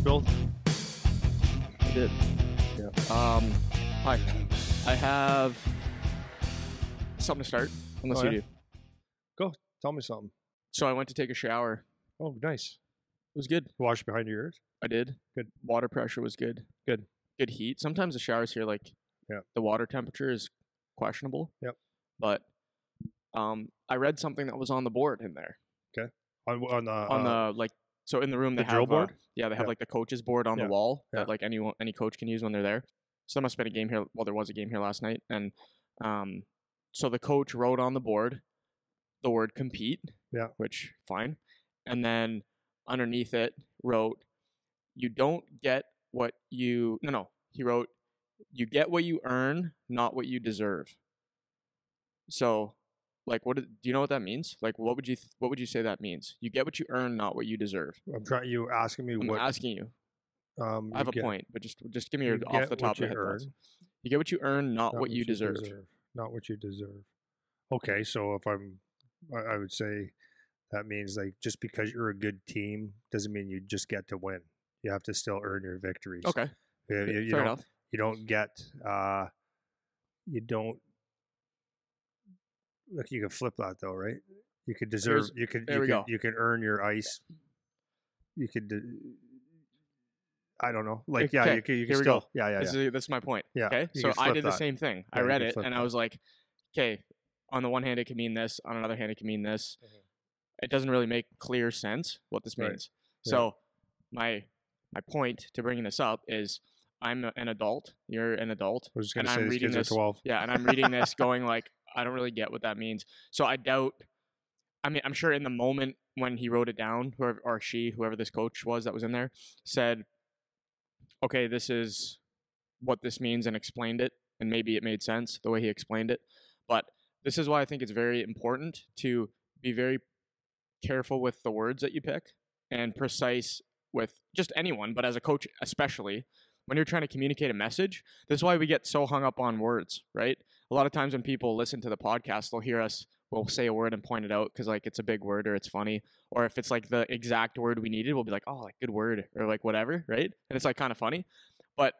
spilled? I did. Yeah. Um, hi. I have something to start, unless Oh, you yeah? do. Go. Tell me something. So I went to take a shower. Oh, nice. It was good. Wash behind your ears. I did. Good. Water pressure was good. Good. Good heat. Sometimes the showers here, like, Yeah. the water temperature is questionable. Yep. But um, I read something that was on the board in there. Okay. On, on the on uh, the like so in the room the they drill have uh, board? yeah they have Yeah. like the coach's board on Yeah. the wall that like anyone any coach can use when they're there so there must have been a game here well there was a game here last night and um so the coach wrote on the board the word compete Yeah. which fine and then underneath it wrote you don't get what you no no he wrote you get what you earn not what you deserve so like what do you know what that means like what would you th- what would you say that means you get what you earn not what you deserve I'm trying. You asking me what i'm what? asking you um, i have you a get- point but just just give me you your off the top of your head you thoughts. you get what you earn not, not what you deserve Not what you deserve. Okay, so if I'm, I, I would say that means like just because you're a good team doesn't mean you just get to win. You have to still earn your victories. okay You, you, you fair don't, enough you don't get uh you don't look you can flip that though right? You could deserve Here's- you could there you we could go. you can earn your ice. You could de- i don't know. Like yeah Okay, you could you can we still yeah yeah this yeah. is this is my point Yeah, okay? so i did the same thing. I Yeah, you read it and i was like okay on the one hand it can mean this on another hand it can mean this. Mhm. it doesn't really make clear sense what this Right. means. Yeah. so my my point to bringing this up is i'm an adult you're an adult i and I'm reading this- are 12 Yeah, and I'm reading this going like, I don't really get what that means. So I doubt. I mean, I'm sure in the moment when he wrote it down, whoever or she, whoever this coach was that was in there, said, "Okay, this is what this means," and explained it, and maybe it made sense the way he explained it. But this is why I think it's very important to be very careful with the words that you pick and precise with just anyone, but as a coach especially, when you're trying to communicate a message, this is why we get so hung up on words, right? A lot of times when people listen to the podcast, they'll hear us, we'll say a word and point it out because like it's a big word or it's funny. Or if it's like the exact word we needed, we'll be like, oh, like good word or like whatever, right? And it's like kind of funny. But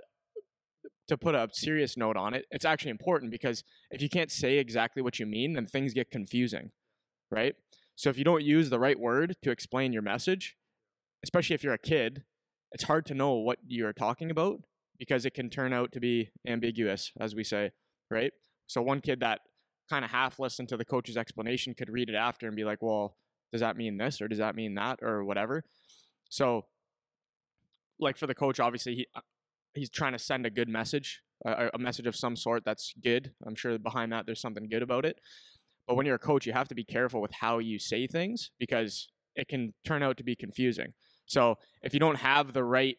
to put a serious note on it, it's actually important because if you can't say exactly what you mean, then things get confusing, right? So if you don't use the right word to explain your message, especially if you're a kid, it's hard to know what you're talking about because it can turn out to be ambiguous, as we say, right? So one kid that kind of half listened to the coach's explanation could read it after and be like, well, does that mean this or does that mean that or whatever? So, like for the coach, obviously he uh, he's trying to send a good message, a, a message of some sort that's good. I'm sure behind that there's something good about it. But when you're a coach, you have to be careful with how you say things because it can turn out to be confusing. So if you don't have the right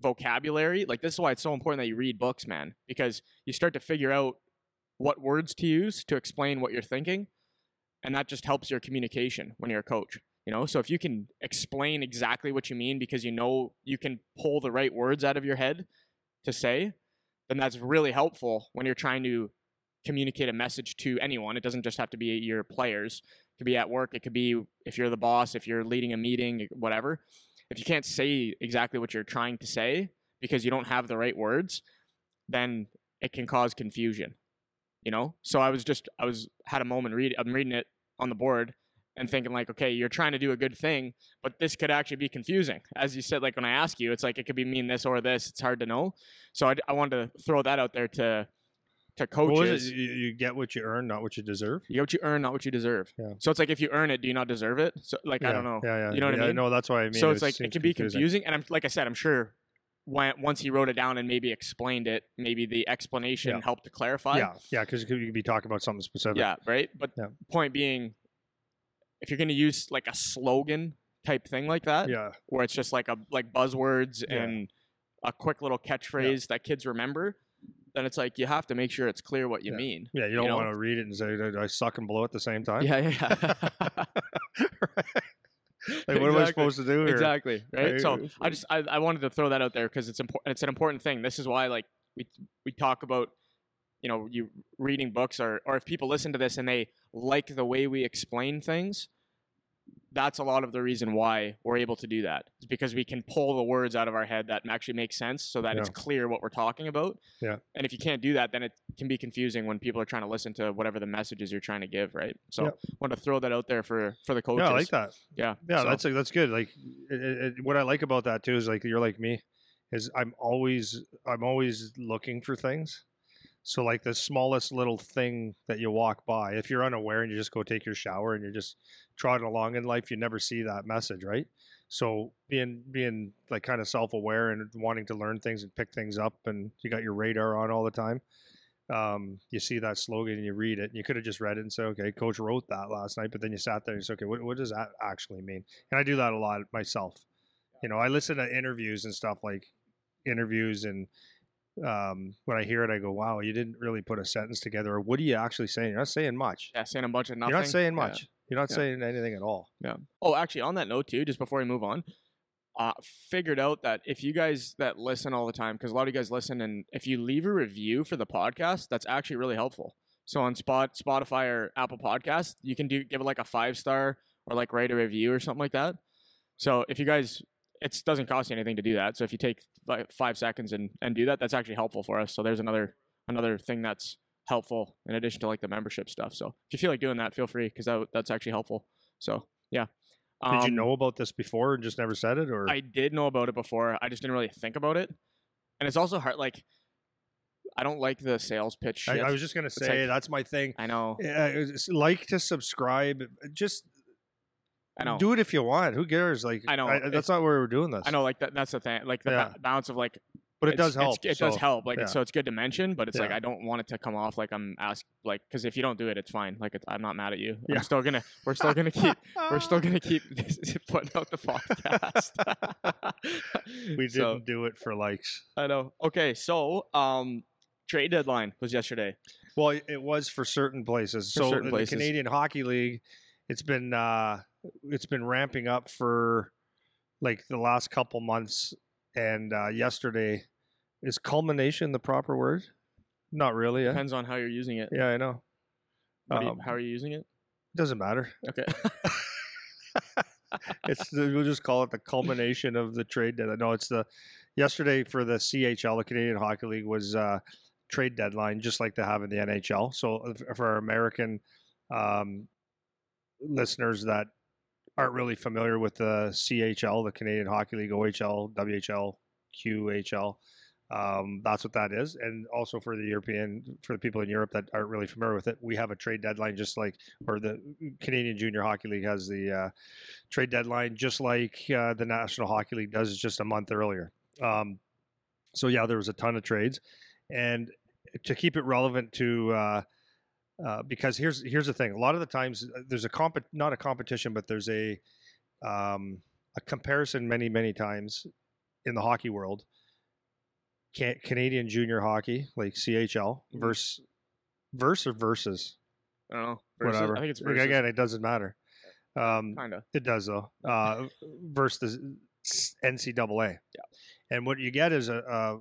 vocabulary, like this is why it's so important that you read books, man, because you start to figure out what words to use to explain what you're thinking, and that just helps your communication when you're a coach. You know, so if you can explain exactly what you mean because you know you can pull the right words out of your head to say, then that's really helpful when you're trying to communicate a message to anyone. It doesn't just have to be your players. Could be at work. It could be if you're the boss, if you're leading a meeting, whatever. If you can't say exactly what you're trying to say because you don't have the right words, then it can cause confusion. You know? So I was just I was had a moment read I'm reading it on the board and thinking like, okay, you're trying to do a good thing, but this could actually be confusing. As you said, like when I ask you, it's like it could be mean this or this. It's hard to know. So I, I wanted to throw that out there to to coaches. you, you get what you earn not what you deserve You get what you earn, not what you deserve. Yeah. So it's like if you earn it, do you not deserve it? So like I don't know. yeah yeah You know what I yeah, mean? no that's what i mean so it's like it can be confusing, and I'm like I said, I'm sure when, once he wrote it down and maybe explained it, maybe the explanation Yeah. helped to clarify. yeah yeah because you could be talking about something specific Yeah, right. But Yeah. point being, if you're going to use like a slogan type thing like that, yeah where it's just like a like buzzwords Yeah. and a quick little catchphrase that kids remember, then it's like you have to make sure it's clear what you Yeah. mean. yeah you don't know? want to read it and say "Did i suck and blow at the same time Yeah, yeah. like what am i supposed to do here exactly right so i just I, I wanted to throw that out there because it's important it's an important thing this is why like we we talk about you know you reading books or or if people listen to this and they like the way we explain things that's a lot of the reason why we're able to do that. Is because we can pull the words out of our head that actually make sense, so that it's clear what we're talking about. Yeah. And if you can't do that, then it can be confusing when people are trying to listen to whatever the messages you're trying to give, right? So, Yep. want to throw that out there for for the coaches. Yeah, I like that. Yeah. Yeah, so- that's that's good. Like, it, it- what I like about that too is like you're like me, is I'm always I'm always looking for things. So like the smallest little thing that you walk by, if you're unaware and you just go take your shower and you're just trotting along in life, you never see that message, right? So being being like kind of self aware and wanting to learn things and pick things up, and you got your radar on all the time. Um, you see that slogan and you read it, and you could have just read it and say, "Okay, coach wrote that last night," but then you sat there and you said, "Okay, what, what does that actually mean?" And I do that a lot myself. You know, I listen to interviews and stuff like interviews, and um, when I hear it, I go, "Wow, you didn't really put a sentence together." Or what are you actually saying? You're not saying much. yeah, saying a bunch of nothing. You're not saying Yeah. You're not Yeah. saying anything at all. Yeah. Oh, actually, on that note too, just before we move on, uh, figured out that if you guys that listen all the time, because a lot of you guys listen, and if you leave a review for the podcast, that's actually really helpful. So on Spot, Spotify or Apple Podcast, you can do give it like a five star or like write a review or something like that. So if you guys, it doesn't cost you anything to do that. So if you take like five seconds and, and do that, that's actually helpful for us. So there's another another thing that's helpful in addition to like the membership stuff. So if you feel like doing that, feel free because that, that's actually helpful. So yeah. Did you Um, know about this before and just never said it, or I did know about it before. I just didn't really think about it. And it's also hard. Like, I don't like the sales pitch I, shit. I was just gonna say like- that's my thing. I know. Yeah, it's like to subscribe. Just I know. do it if you want. Who cares? Like I know, that's it's- not why we're doing this. I know. Like that. That's the thing. Like the Yeah. ba- balance of like. But it does help. It does help. Like, yeah. so it's good to mention, but it's like I don't want it to come off like I'm asked. Like, because if you don't do it, it's fine. Like, it's, I'm not mad at you. Yeah. I'm still gonna. We're still gonna keep. we're still gonna keep putting out the podcast. we didn't So, do it for likes. I know. Okay, so um, trade deadline was yesterday. Well, it- was for certain places. For so certain the places. Canadian Hockey League, it's been uh, it's been ramping up for like the last couple months, and uh, yesterday is culmination the proper word? Not really. Yeah, Depends on how you're using it. yeah I know. Do you- Um, how are you using it? Doesn't matter. Okay. it's the, we'll just call it the culmination of the trade deadline. No, it's the yesterday for the CHL, the Canadian Hockey League, was uh, trade deadline, just like they have in the NHL. So uh, for our American um, listeners that aren't really familiar with the CHL, the Canadian Hockey League, OHL, WHL, QHL. Um, that's what that is, and also for the European, for the people in Europe that aren't really familiar with it, we have a trade deadline, just like, or the Canadian Junior Hockey League has the uh, trade deadline, just like uh, the National Hockey League does, just a month earlier. Um, so yeah, there was a ton of trades, and to keep it relevant to, uh, uh, because here's here's the thing: a lot of the times uh, there's a comp, not a competition, but there's a um, a comparison many many times in the hockey world. Can, Canadian junior hockey, like CHL, Mhm. versus verse or versus I don't know. Versus- whatever. I think it's versus. again, it doesn't matter. Um, Kind of. it does though. Uh, versus the NCAA. Yeah. And what you get is a, a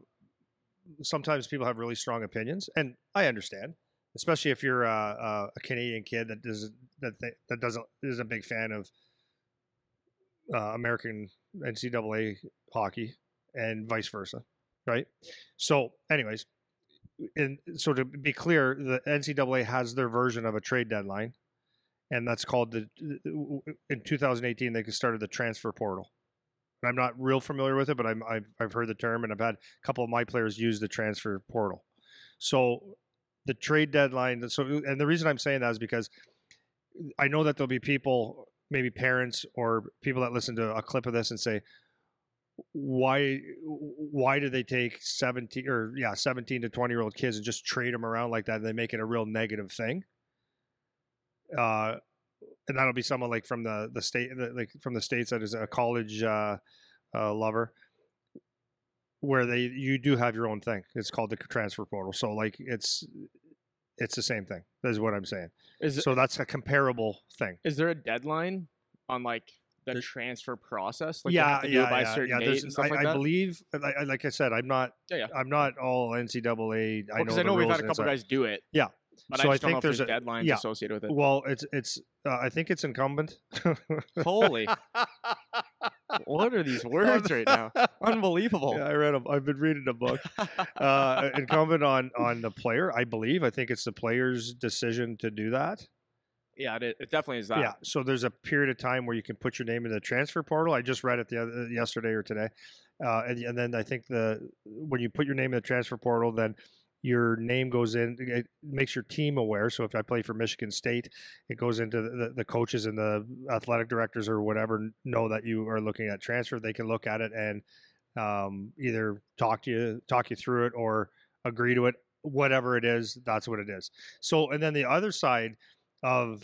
sometimes people have really strong opinions, and I understand, especially if you're a, a, a Canadian kid that doesn't that th- that doesn't is a big fan of uh, American NCAA hockey and vice versa, right? So, anyways, and so to be clear, the NCAA has their version of a trade deadline, and that's called the. In 2018, they started the transfer portal. I'm not real familiar with it, but I'm, I've I've heard the term, and I've had a couple of my players use the transfer portal. So, the trade deadline. So, and the reason I'm saying that is because I know that there'll be people, maybe parents or people that listen to a clip of this and say, why why do they take 17 or yeah 17 to 20 year old kids and just trade them around like that and they make it a real negative thing uh and that'll be someone like from the the state like from the states that is a college uh, uh lover where they you do have your own thing it's called the transfer portal so like it's it's the same thing That is what i'm saying Is, so that's a comparable thing is there a deadline on like the The- transfer process? Like yeah, have to do yeah, by yeah, certain yeah. date and stuff I, like I believe, like, like I said, I'm not, Yeah, yeah. I'm not all NCAA. I know, I know we've had a couple guys do it. But So I I think know if there's there's a- deadlines yeah. associated with it. Well, it's it's. Uh, I think it's incumbent. Holy, what are these words right now? Unbelievable. Yeah, I read. them. I've been reading a book. Uh, incumbent on on the player, I believe. I think it's the player's decision to do that. Yeah, it, it definitely is that. Yeah. So there's a period of time where you can put your name in the transfer portal. I just read it the other, yesterday or today, uh, and, and then I think the when you put your name in the transfer portal, then your name goes in. It makes your team aware. So if I play for Michigan State, it goes into the, the coaches and the athletic directors or whatever know that you are looking at transfer. They can look at it and um, either talk to you, talk you through it, or agree to it. Whatever it is, that's what it is. So, and then the other side of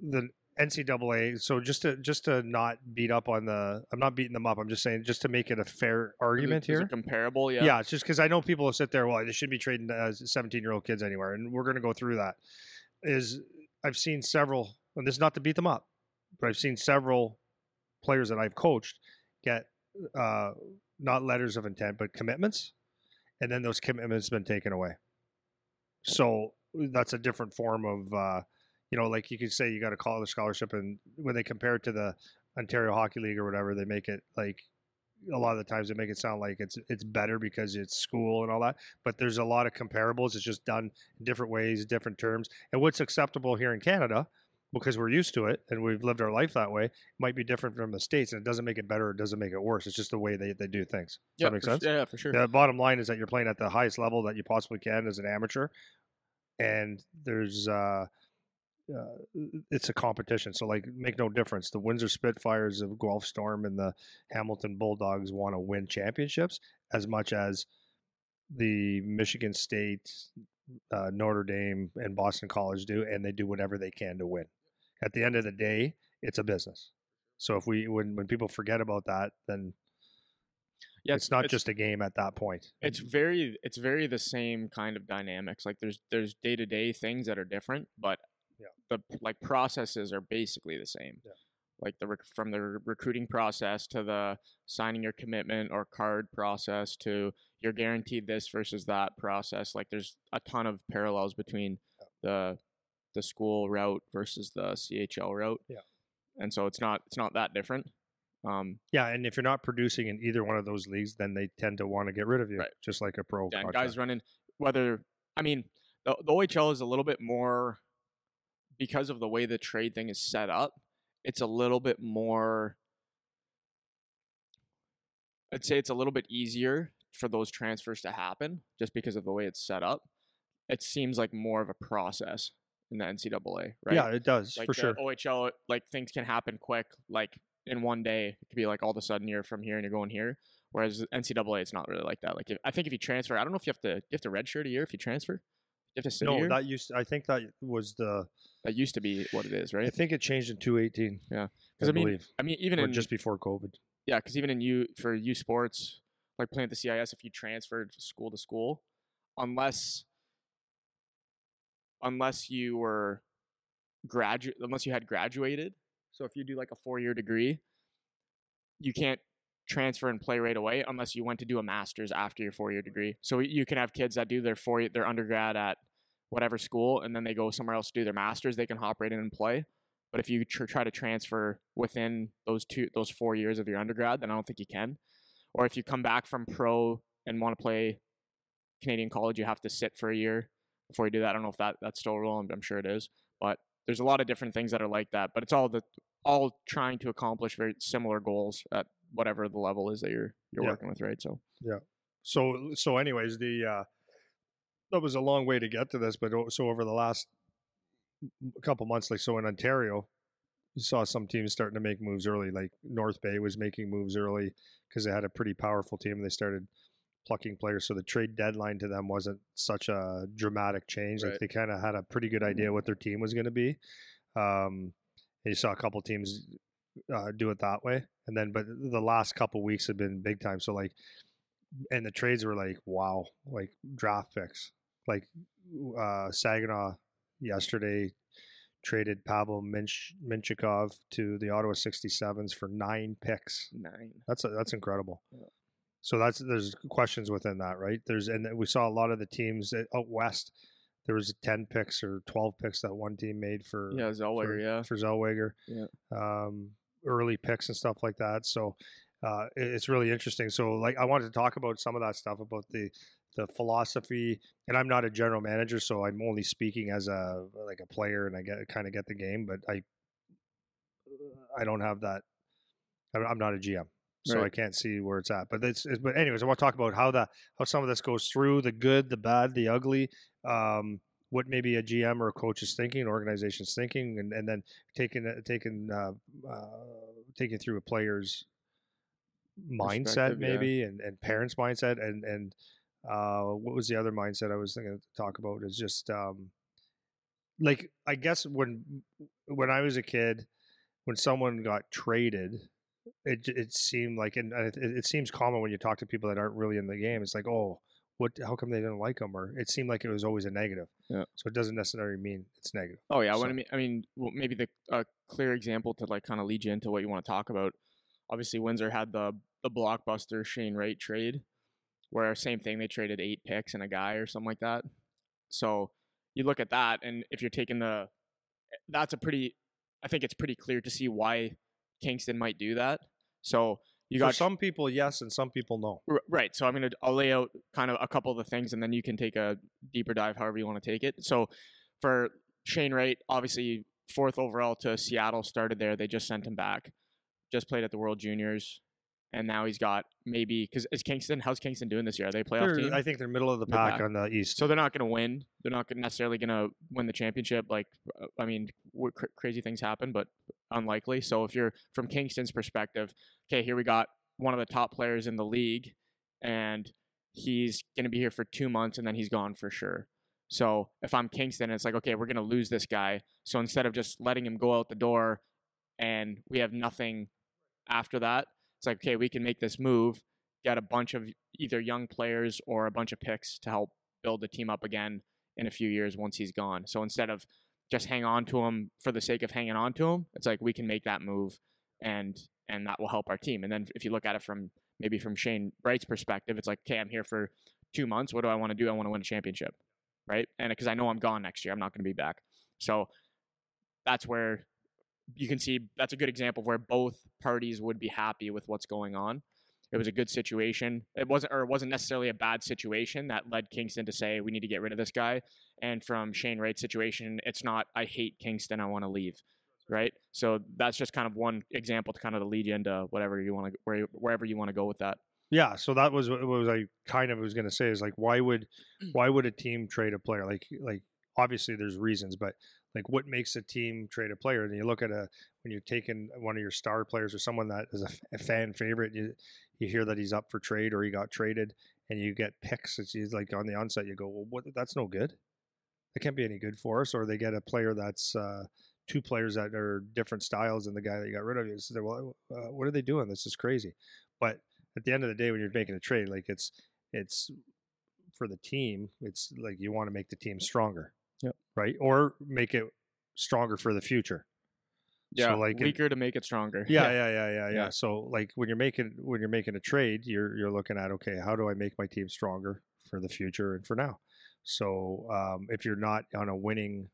the NCAA. So just to just to not beat up on the, I'm not beating them up. I'm just saying just to make it a fair Is it- argument is here. comparable. Yeah. Yeah. it's just because I know people will sit there. Well, they shouldn't be trading uh, 17 year old kids anywhere, and we're going to go through that. Is I've seen several, and this is not to beat them up, but I've seen several players that I've coached get uh, not letters of intent, but commitments, and then those commitments been taken away. So that's a different form of, uh, you know, like you could say you got a college scholarship, and when they compare it to the Ontario Hockey League or whatever, they make it like a lot of the times they make it sound like it's it's better because it's school and all that. But there's a lot of comparables. It's just done in different ways, different terms, and what's acceptable here in Canada. Because we're used to it and we've lived our life that way, might be different from the states, and it doesn't make it better. It doesn't make it worse. It's just the way they, they do things. Does yeah, that make sense? su- Yeah, for sure. The bottom line is that you're playing at the highest level that you possibly can as an amateur, and there's uh, uh, it's a competition. So like, make no difference. The Windsor Spitfires of Guelph Storm and the Hamilton Bulldogs want to win championships as much as the Michigan State, uh, Notre Dame, and Boston College do, and they do whatever they can to win. At the end of the day, it's a business. So if we when when people forget about that, then yeah, it's not just a game at that point. it's very it's very the same kind of dynamics like there's there's day-to-day things that are different but Yeah. the like processes are basically the same Yeah. like the rec- from the re- recruiting process to the signing your commitment or card process to you're guaranteed this versus that process like there's a ton of parallels between the the school route versus the CHL route Yeah. and so it's not it's not that different um Yeah, and if you're not producing in either one of those leagues, then they tend to want to get rid of you, Right. just like a pro. Yeah, guys running whether I mean the, the OHL is a little bit more because of the way the trade thing is set up. It's a little bit more. I'd say it's a little bit easier for those transfers to happen just because of the way it's set up. It seems like more of a process in the NCAA, right? Yeah, it does like for sure. OHL, like things can happen quick, like in one day. It could be like all of a sudden you're from here and you're going here. Whereas NCAA, it's not really like that. Like if, I think if you transfer, I don't know if you have to you have to redshirt a year if you transfer. You have to sit No, year. That, used. I think that was the. That used to be what it is, right? I think it changed in 218. Yeah. Because I mean, believe, I mean, even in just before COVID. yeah, because even in U for U Sports, like playing at the CIS, if you transferred school to school, unless unless you were graduate, unless you had graduated, so if you do like a four year degree, you can't transfer and play right away unless you went to do a master's after your four year degree. So you can have kids that do their four their undergrad at whatever school and then they go somewhere else to do their masters. They can hop right in and play. But if you tr- try to transfer within those two those four years of your undergrad, then I don't think you can. Or if you come back from pro and want to play Canadian college, you have to sit for a year before you do that. I don't know if that that's still a rule. I'm, I'm sure it is, but there's a lot of different things that are like that. But it's all the all trying to accomplish very similar goals at whatever the level is that you're you're Yeah. working with, right? So yeah. So so, anyways, the uh, that was a long way to get to this, but so over the last couple months, like so in Ontario, you saw some teams starting to make moves early. Like North Bay was making moves early because they had a pretty powerful team. and They started plucking players, so the trade deadline to them wasn't such a dramatic change. Like they kind of had a pretty good idea what their team was going to be. Um, and you saw a couple teams uh, do it that way, and then but the last couple weeks have been big time. So like and the trades were like wow, like draft picks. Like uh, Saginaw yesterday traded Pavel Minch- Mintyukov to the Ottawa 67s for nine picks. nine. That's that's incredible. Yeah. So that's there's questions within that, right? There's and we saw a lot of the teams out west there was ten picks or twelve picks that one team made for Yeah, Zellweger, for, yeah. for Zellweger, Yeah. um, early picks and stuff like that. So uh, it- it's really interesting. So like I wanted to talk about some of that stuff about the the philosophy, and I'm not a general manager, so I'm only speaking as a like a player, and I get kind of get the game, but I I don't have that. I'm- not a GM. So I can't see where it's at, but it's, it's but anyways, I want to talk about how the how some of this goes through the good, the bad, the ugly, um, what maybe a GM or a coach is thinking, an organization's thinking, and, and then taking taking uh, uh, taking through a player's mindset Perspective, yeah. maybe and, and parents mindset and and uh, what was the other mindset I was thinking to talk about is just um, like I guess when when I was a kid when someone got traded it it seemed like and it, it seems common when you talk to people that aren't really in the game it's like oh what how come they didn't like him or it seemed like it was always a negative Yeah. so it doesn't necessarily mean it's negative Oh yeah, So- when I mean, I mean, well, maybe the a clear example to like kind of lead you into what you want to talk about. Obviously, Windsor had the the blockbuster Shane Wright trade, where same thing they traded eight picks and a guy or something like that. So you look at that, and if you're taking the, that's a pretty, I think it's pretty clear to see why Kingston might do that. So you for got some people yes and some people no R- Right. So I'm gonna I'll lay out kind of a couple of the things, and then you can take a deeper dive, however you want to take it. So for Shane Wright, obviously fourth overall to Seattle, started there. They just sent him back. Just played at the World Juniors, and now he's got maybe because is Kingston? How's Kingston doing this year? Are they playoff They're- team? I think they're middle of the pack pack. on the east so they're not going to win. They're not necessarily going to win the championship. Like, uh, I mean, cr- crazy things happen, but unlikely. So if you're from Kingston's perspective, okay, here we got one of the top players in the league, and he's going to be here for two months, and then he's gone for sure. So if I'm Kingston, it's like, okay, we're going to lose this guy. So instead of just letting him go out the door, and we have nothing after that, it's like, okay, we can make this move, get a bunch of either young players or a bunch of picks to help build the team up again in a few years once he's gone. So instead of just hang on to him for the sake of hanging on to him, it's like we can make that move and and that will help our team. And then if you look at it from maybe from Shane Wright's perspective, it's like, okay, I'm here for two months. What do I want to do? I want to win a championship, right? And because I know I'm gone next year, I'm not going to be back. So that's where you can see that's a good example of where both parties would be happy with what's going on. It was a good situation. It wasn't, or it wasn't necessarily a bad situation that led Kingston to say we need to get rid of this guy. And from Shane Wright's situation, it's not I hate Kingston, I want to leave, right? So that's just kind of one example to kind of lead you into whatever you want to where, wherever you want to go with that. Yeah, so that was what was I kind of was going to say is like why would why would a team trade a player like like obviously there's reasons but like what makes a team trade a player? And you look at a when you're taking one of your star players or someone that is a fan favorite you you hear that he's up for trade or he got traded and you get picks it's like on the onset you go well what that's no good. That can't be any good for us. Or they get a player that's uh two players that are different styles than the guy that you got rid of you say well uh, what are they doing? This is crazy. But at the end of the day when you're making a trade like it's it's for the team it's like you want to make the team stronger. Right or make it stronger for the future Yeah, so like it- weaker to make it stronger. yeah, yeah, yeah, yeah, yeah. Yeah. So like when you're making when you're making a trade, you're you're looking at okay, how do I make my team stronger for the future and for now? So um, if you're not on a winning,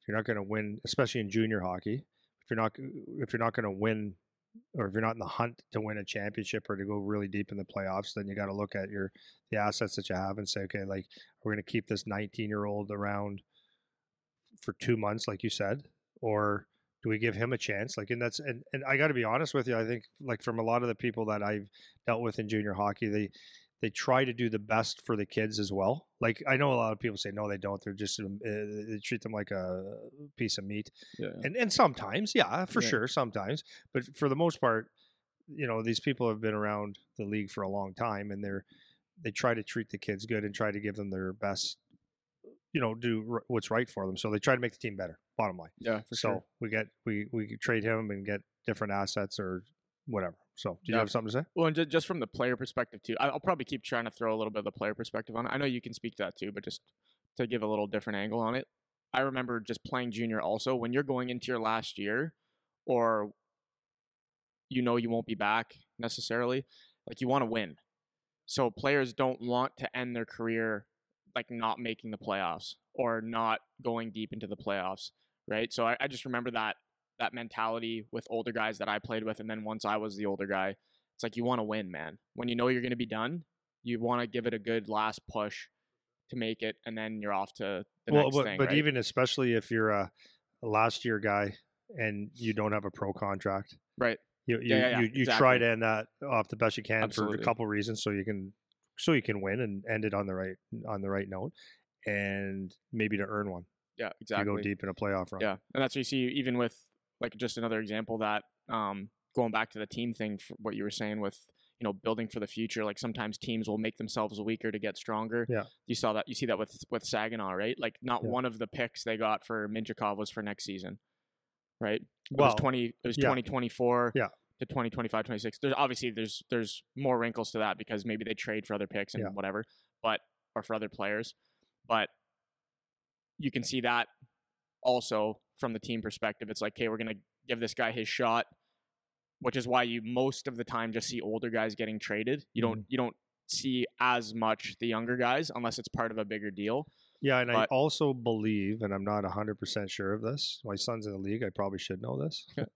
if you're not going to win, especially in junior hockey, if you're not if you're not going to win, or if you're not in the hunt to win a championship or to go really deep in the playoffs, then you got to look at your the assets that you have and say, okay, like we're going to keep this 19 year old around for two months, like you said, or do we give him a chance? Like, and that's and, and I got to be honest with you. I think like from a lot of the people that I've dealt with in junior hockey, they they try to do the best for the kids as well. Like I know a lot of people say no, they don't. They're just uh, they treat them like a piece of meat. Yeah. And and sometimes, yeah, for Yeah. sure, sometimes. But for the most part, you know, these people have been around the league for a long time, and they're they try to treat the kids good and try to give them their best. You know, do r- what's right for them. So they try to make the team better. Bottom line Yeah, for so sure. we get we we trade him and get different assets or whatever. So do you Yeah. have something to say? Well, and just from the player perspective too, I'll probably keep trying to throw a little bit of the player perspective on it. I know you can speak to that too, but just to give a little different angle on it. I remember just playing junior also when you're going into your last year or you know you won't be back necessarily, like you want to win. So players don't want to end their career like not making the playoffs or not going deep into the playoffs, right? So I, I just remember that that mentality with older guys that I played with, and then once I was the older guy, it's like you want to win, man. When you know you're going to be done, you want to give it a good last push to make it, and then you're off to the well, next but, thing. but right? even especially if you're a, a last year guy and you don't have a pro contract, right, you you, Yeah, yeah, yeah, you, you try to end that off the best you can for a couple reasons, so you can so you can win and end it on the right on the right note, and maybe to earn one yeah, exactly. go deep in a playoff run. Yeah, and that's what you see even with like just another example that um, going back to the team thing, for what you were saying with you know building for the future. Like sometimes teams will make themselves weaker to get stronger. Yeah. you saw that. You see that with with Saginaw, right? Like not Yeah. one of the picks they got for Mintyukov was for next season, right? It Well, was twenty. It was yeah. twenty twenty four. Yeah. To 2025 26 there's obviously there's there's more wrinkles to that because maybe they trade for other picks and Yeah. whatever but or for other players but you can see that also from the team perspective. It's like, okay, we're gonna give this guy his shot, which is why you most of the time just see older guys getting traded. You don't mm-hmm. you don't see as much the younger guys unless it's part of a bigger deal. Yeah, and I also believe, and I'm not 100% sure of this. My son's in the league. I probably should know this.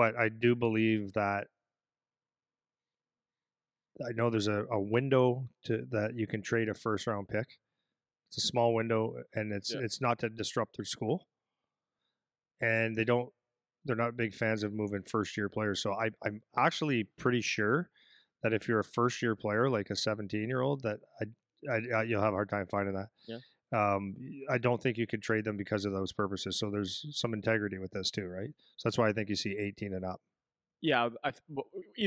but I do believe that I know there's a, a window to that you can trade a first round pick. It's a small window and it's Yeah. it's not to disrupt their school. And they don't they're not big fans of moving first year players. So I I'm actually pretty sure that if you're a first year player like a 17 year old that I, I, I you'll have a hard time finding that. Yeah. Um, I don't think you could trade them because of those purposes. So there's some integrity with this too, right? So that's why I think you see 18 and up. Yeah, I,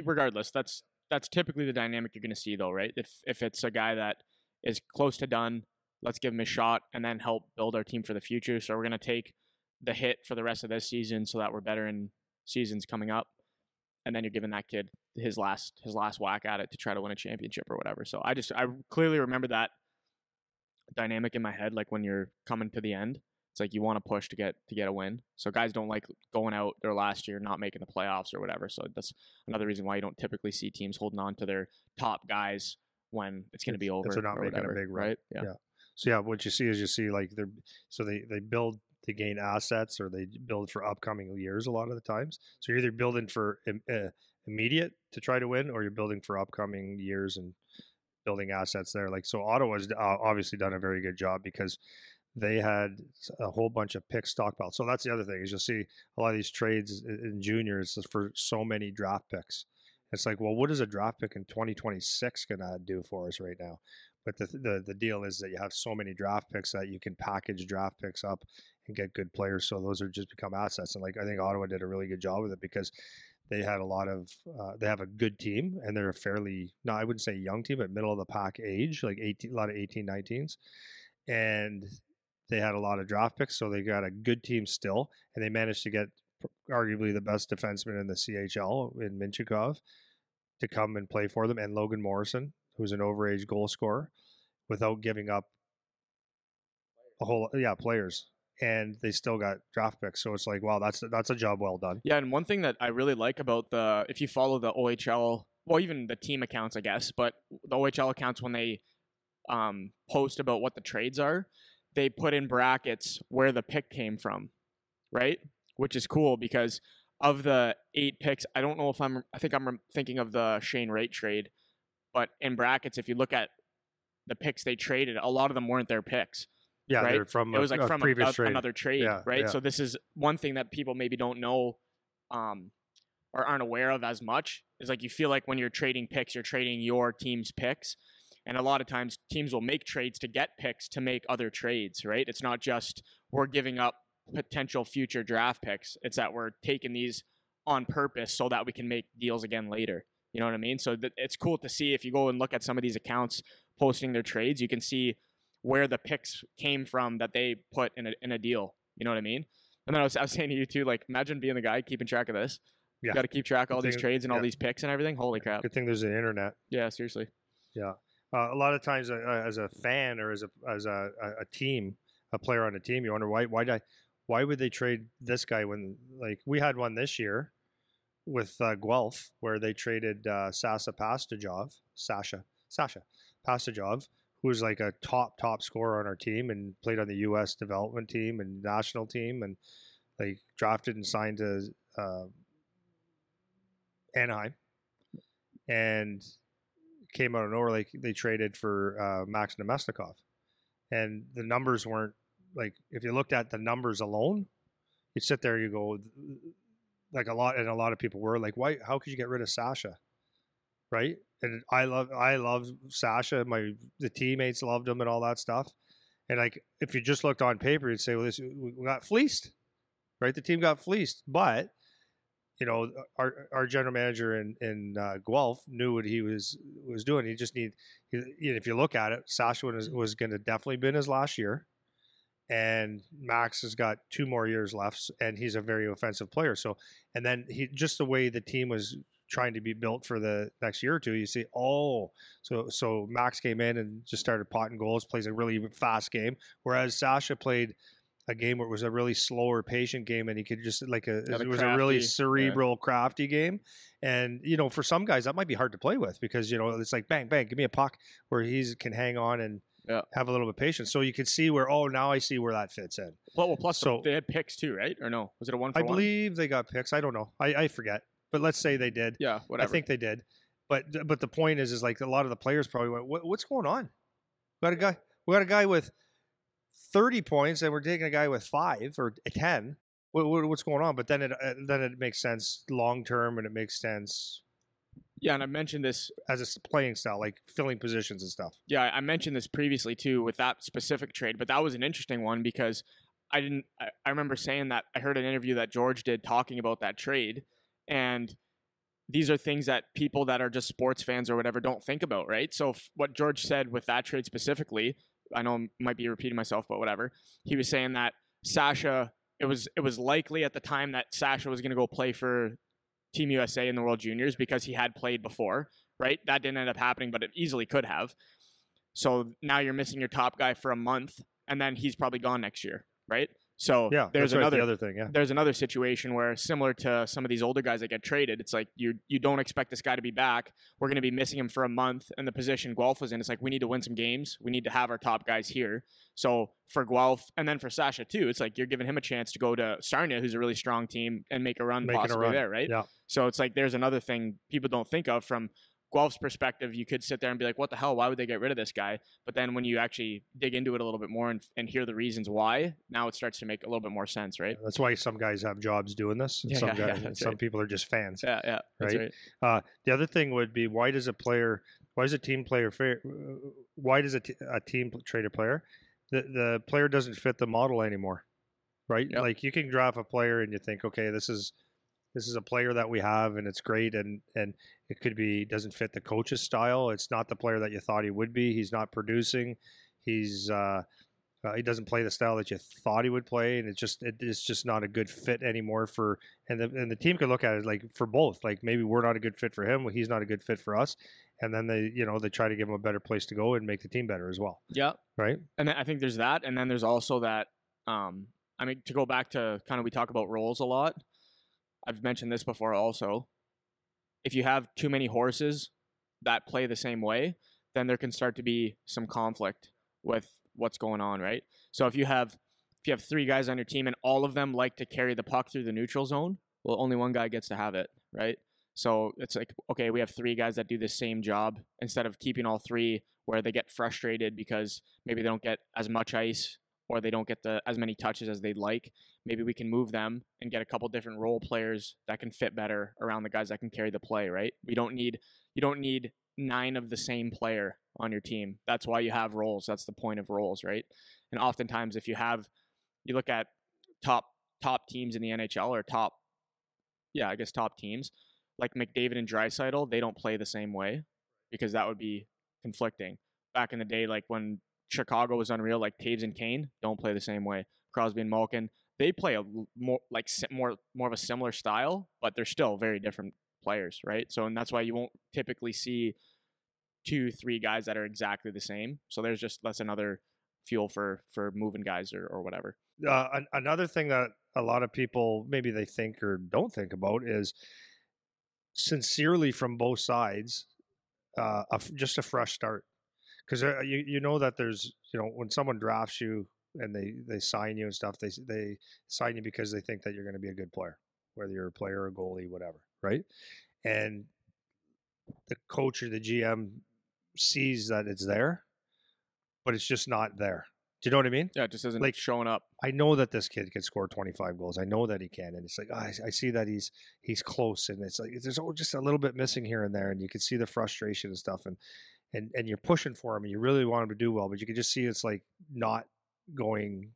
regardless, that's that's typically the dynamic you're going to see, though, right? If if it's a guy that is close to done, let's give him a shot and then help build our team for the future. So we're going to take the hit for the rest of this season so that we're better in seasons coming up, and then you're giving that kid his last his last whack at it to try to win a championship or whatever. So I just I clearly remember that dynamic in my head, like when you're coming to the end. It's like you want to push to get to get a win. So guys don't like going out their last year not making the playoffs or whatever. So that's another reason why you don't typically see teams holding on to their top guys when it's going to be over. they're not making a big run. right? Yeah. Yeah. So yeah, what you see is you see like they're so they they build to gain assets or they build for upcoming years a lot of the times. So you're either building for uh, immediate to try to win, or you're building for upcoming years and building assets there. Like so, Ottawa's uh, obviously done a very good job because they had a whole bunch of pick stockpiled. So that's the other thing is you'll see a lot of these trades in in juniors for so many draft picks. It's like, well, what is a draft pick in 2026 going to do for us right now? But the, the the deal is that you have so many draft picks that you can package draft picks up and get good players. So those are just become assets. And like I think Ottawa did a really good job with it because they had a lot of uh, they have a good team and they're a fairly no I wouldn't say young team but middle of the pack age like 18 a lot of 18 19s and they had a lot of draft picks so they got a good team still and they managed to get arguably the best defenseman in the CHL in Mintyukov to come and play for them and Logan Morrison who's an overage goal scorer without giving up a whole yeah players and they still got draft picks. So it's like wow that's that's a job well done. Yeah, and one thing that I really like about the if you follow the OHL, well, even the team accounts, I guess, but the OHL accounts when they um, post about what the trades are, they put in brackets where the pick came from, right? Which is cool because of the eight picks, I don't know if I'm, I think I'm thinking of the Shane Wright trade, but in brackets, if you look at the picks they traded, a lot of them weren't their picks yeah right? they're from it was like a from a- trade another trade, Yeah, right? yeah. So this is one thing that people maybe don't know um, or aren't aware of as much is like you feel like when you're trading picks, you're trading your team's picks, and a lot of times teams will make trades to get picks to make other trades, right? It's not just we're giving up potential future draft picks; it's that we're taking these on purpose so that we can make deals again later. You know what I mean? So th- it's cool to see if you go and look at some of these accounts posting their trades, you can see where the picks came from that they put in a in a deal. You know what I mean? And then I was, I was saying to you too, like imagine being the guy keeping track of this. Yeah. You got to keep track of all these trades and all these picks and everything. Holy crap! good thing there's an internet Yeah, seriously. Yeah, uh, a lot of times uh, uh, as a fan or as a as a, a, a team, a player on a team, you wonder why why did I, why would they trade this guy when like we had one this year with uh, Guelph where they traded uh, Sasa Pastujov, Sasha Sasha Pastujov, who was like a top top scorer on our team and played on the U.S. development team and national team and like drafted and signed to uh, Anaheim and came out of nowhere. Like they traded for uh, Max Namestnikov, and the numbers weren't like if you looked at the numbers alone, you sit there, you go like a lot, and a lot of people were like, "Why? How could you get rid of Sasha?" Right? And I love, I love Sasha. My the teammates loved him and all that stuff. And like, if you just looked on paper, you'd say, "Well, this we got fleeced." Right? The team got fleeced, but you know, our our general manager in in uh, Guelph knew what he was was doing. He just need, he, if you look at it, Sasha was, was going to definitely been his last year, and Max has got two more years left, and he's a very offensive player. So, and then he just the way the team was trying to be built for the next year or two, you see, oh, so so Max came in and just started potting goals, plays a really fast game, whereas Sasha played a game where it was a really slower, patient game, and he could just like a it was a really crafty, yeah. cerebral, crafty game. And you know, for some guys, that might be hard to play with because you know it's like bang, bang, give me a puck where he can hang on and Yeah. have a little bit of patience. So you could see where oh now I see where that fits in. Well, well plus So- they had picks too, right? Or no? Was it a one for I one? believe they got picks. I don't know. I, I forget, but let's say they did. Yeah, whatever. I think they did. But but the point is, is like a lot of the players probably went, what, "What's going on? We got a guy. We got a guy with thirty points, and we're taking a guy with five or ten. What, what, what's going on?" But then it uh, then it makes sense long term, and it makes sense yeah, and I mentioned this as a playing style, like filling positions and stuff. yeah, I mentioned this previously too with that specific trade, but that was an interesting one because I didn't. I, I remember saying that I heard an interview that George did talking about that trade, and these are things that people that are just sports fans or whatever don't think about, right? So f- what George said with that trade specifically, I know I might be repeating myself, but whatever. He was saying that Sasha, it was it was likely at the time that Sasha was going to go play for Team USA in the World Juniors because he had played before, right? That didn't end up happening, but it easily could have. So now you're missing your top guy for a month, and then he's probably gone next year, right? So Yeah, there's that's right, another the other thing. Yeah, there's another situation where similar to some of these older guys that get traded, it's like you you don't expect this guy to be back. We're going to be missing him for a month, and the position Guelph was in, it's like we need to win some games. We need to have our top guys here. So for Guelph, and then for Sasha too, it's like you're giving him a chance to go to Sarnia, who's a really strong team, and make a run Making a possibly run. there, right? Yeah. So it's like there's another thing people don't think of from Guelph's perspective. You could sit there and be like, "What the hell? Why would they get rid of this guy?" But then when you actually dig into it a little bit more and, and hear the reasons why, now it starts to make a little bit more sense, right? that's why some guys have jobs doing this. and Yeah, some yeah, yeah, guys, that's some right. people are just fans. Yeah, yeah, that's Right? right. Uh, the other thing would be why does a player, why does a team player, fair, why does a, t- a team trade a player, the the player doesn't fit the model anymore, right? Yep. Like you can draft a player and you think, okay, this is this is a player that we have and it's great and and it could be doesn't fit the coach's style. It's not the player that you thought he would be. He's not producing. He's uh, uh, he doesn't play the style that you thought he would play, and it's just it, it's just not a good fit anymore for. And the and the team could look at it like for both, like maybe we're not a good fit for him, he's not a good fit for us, and then they you know they try to give him a better place to go and make the team better as well, Yeah, right? and then I think there's that, and then there's also that. Um, I mean, to go back to kind of we talk about roles a lot. I've mentioned this before also. If you have too many horses that play the same way, then there can start to be some conflict with what's going on, right? So if you have if you have three guys on your team and all of them like to carry the puck through the neutral zone, well, only one guy gets to have it, right? So it's like, okay, we have three guys that do the same job instead of keeping all three where they get frustrated because maybe they don't get as much ice or they don't get the as many touches as they'd like. Maybe we can move them and get a couple different role players that can fit better around the guys that can carry the play, right? We don't need you don't need nine of the same player on your team. That's why you have roles. That's the point of roles, right? And oftentimes if you have you look at top top teams in the NHL or top yeah, I guess top teams like McDavid and Draisaitl, they don't play the same way because that would be conflicting. Back in the day, like when Chicago was unreal, like Toews and Kane don't play the same way. Crosby and Malkin, they play a more like more more of a similar style, but they're still very different players, right? So and that's why you won't typically see two, three guys that are exactly the same. So there's just that's another fuel for for moving guys or, or whatever. Uh, an- another thing that a lot of people maybe they think or don't think about is sincerely from both sides, uh, just a fresh start. Because uh, you you know that there's you know when someone drafts you and they they sign you and stuff they they sign you because they think that you're going to be a good player whether you're a player or a goalie whatever right and the coach or the GM sees that it's there but it's just not there do you know what I mean Yeah, it just isn't Like- showing up. I know that this kid can score 25 goals. I know that he can, and it's like oh, I, I see that he's he's close, and it's like there's just a little bit missing here and there, and you can see the frustration and stuff, and and and you're pushing for him, and you really want him to do well, but you can just see it's like not going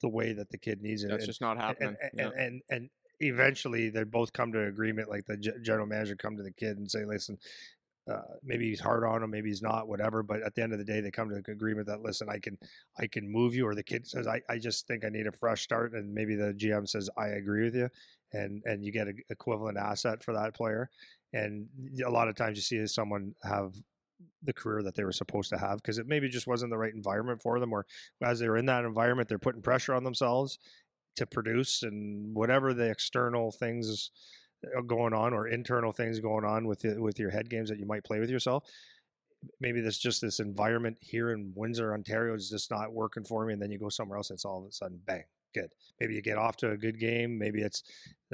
the way that the kid needs it. That's and, just not happening. and, yeah. and, and and eventually they both come to agreement. Like the general manager come to the kid and say, "Listen, uh, maybe he's hard on him, maybe he's not, whatever." But at the end of the day, they come to an agreement that listen, I can I can move you, or the kid says, "I, I just think I need a fresh start," and maybe the GM says, "I agree with you," and and you get an equivalent asset for that player. And a lot of times you see someone have the career that they were supposed to have because it maybe just wasn't the right environment for them, or as they're in that environment, they're putting pressure on themselves to produce and whatever the external things are going on or internal things going on with the, with your head games that you might play with yourself. Maybe this just this environment here in Windsor, Ontario is just not working for me, and then you go somewhere else, and it's all of a sudden bang, good. Maybe you get off to a good game. Maybe it's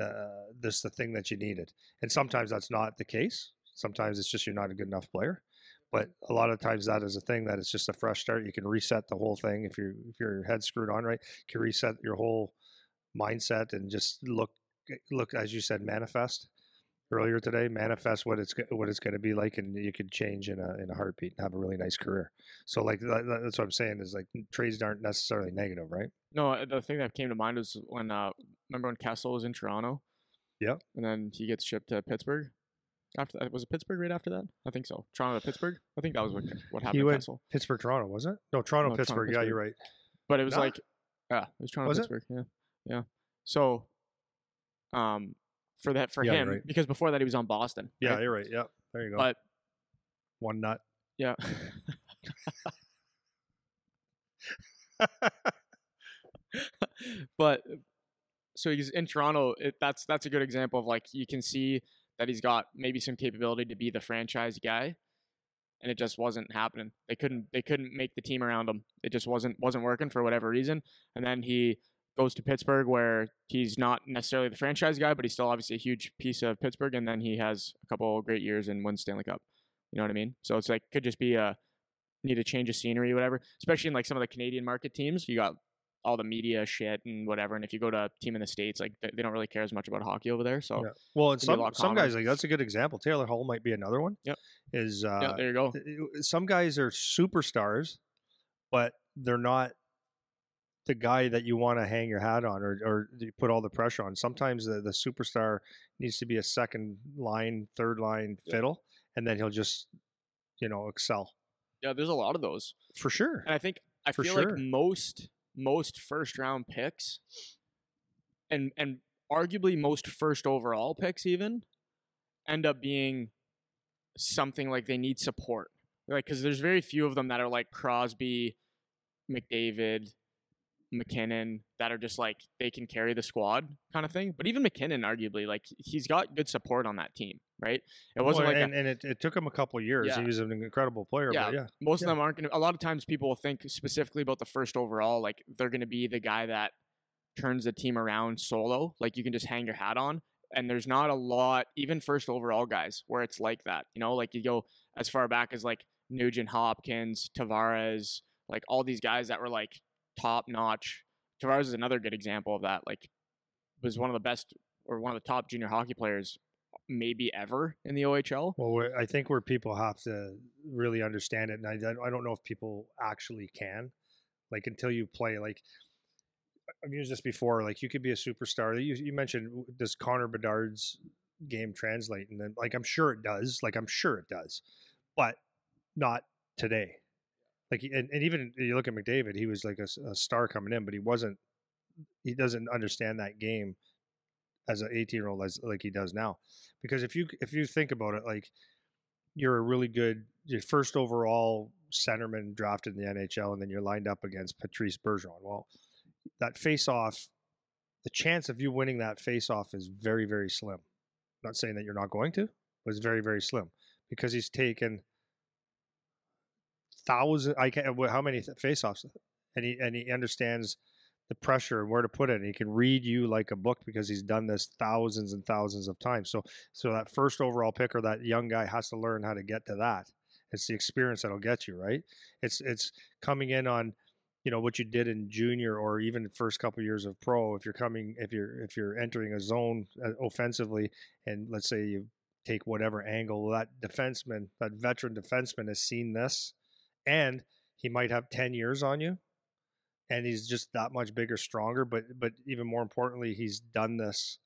uh, this the thing that you needed, and sometimes that's not the case. Sometimes it's just you're not a good enough player. But a lot of times that is a thing that it's just a fresh start. You can reset the whole thing if you if your head screwed on right. You can reset your whole mindset and just look look as you said manifest earlier today manifest what it's what it's going to be like and you could change in a in a heartbeat and have a really nice career so like that, that- that's what i'm saying is like trades aren't necessarily negative right No, the thing that came to mind was when uh remember when Kessel was in Toronto? yeah And then he gets shipped to Pittsburgh. After that, was it Pittsburgh right after that? I think so. Toronto to Pittsburgh. I think that was what what happened to went- Kessel. pittsburgh toronto was it no toronto No, Toronto, pittsburgh yeah you're right But it was No. like yeah, it was Toronto Was it? Pittsburgh. Yeah. Yeah. So um for that for Yeah, him right. because before that he was on Boston. yeah right? you're right yeah there you go But one nut yeah. but so he's in Toronto. It, that's that's a good example of like you can see that he's got maybe some capability to be the franchise guy, and it just wasn't happening. They couldn't they couldn't make the team around him. It just wasn't wasn't working for whatever reason. And then he goes to Pittsburgh where he's not necessarily the franchise guy, but he's still obviously a huge piece of Pittsburgh. And then he has a couple great years and wins Stanley Cup. You know what I mean? So it's like could just be a need a change of scenery, whatever. Especially in like some of the Canadian market teams, you got all the media shit and whatever. And if you go to a team in the states, like they, they don't really care as much about hockey over there. So Yeah. well and Can be a some some guys like that's a good example taylor hall might be another one Yep. is uh yeah, there you go. some guys are superstars, but they're not the guy that you want to hang your hat on or, or you put all the pressure on. Sometimes the, the superstar needs to be a second line, third line Yeah. fiddle, and then he'll just, you know, excel Yeah, there's a lot of those. for sure. And I think I For feel sure. like most most first round picks and and arguably most first overall picks even end up being something like they need support. Like cuz there's very few of them that are like Crosby, McDavid, MacKinnon that are just like they can carry the squad kind of thing. But even MacKinnon arguably like he's got good support on that team, right? It wasn't Well, like a- and, and it, it took him a couple of years. Yeah. He was an incredible player, Yeah, but yeah, most Yeah. of them aren't going to. A lot of times, people will think specifically about the first overall, like they're going to be the guy that turns the team around solo. Like you can just hang your hat on. And there's not a lot, even first overall guys, where it's like that. You know, like you go as far back as like Nugent Hopkins, Tavares, like all these guys that were like top notch. Tavares is another good example of that. Like, was one of the best or one of the top junior hockey players, maybe ever in the OHL. Well, I think where people have to really understand it, and I, I don't know if people actually can, like until you play. Like I've used this before. Like you could be a superstar. You, you mentioned does Connor Bedard's game translate, and then like I'm sure it does. Like I'm sure it does, but not today. Like and, and even you look at McDavid, he was like a star coming in, but he wasn't. He doesn't understand that game as an 18 year old as like he does now because if you if you think about it like you're a really good your first overall centerman drafted in the NHL and then you're lined up against Patrice Bergeron well that face off the chance of you winning that face off is very very slim not saying that you're not going to but it's very very slim because he's taken thousand. I can not how many faceoffs, and he and he understands the pressure and where to put it. And he can read you like a book because he's done this thousands and thousands of times. So so that first overall pick or that young guy has to learn how to get to that. It's the experience that'll get you right. It's it's coming in on you know what you did in junior or even the first couple of years of pro if you're coming if you're if you're entering a zone uh, offensively and let's say you take whatever angle that defenseman that veteran defenseman has seen this and he might have 10 years on you and he's just that much bigger stronger but but even more importantly he's done this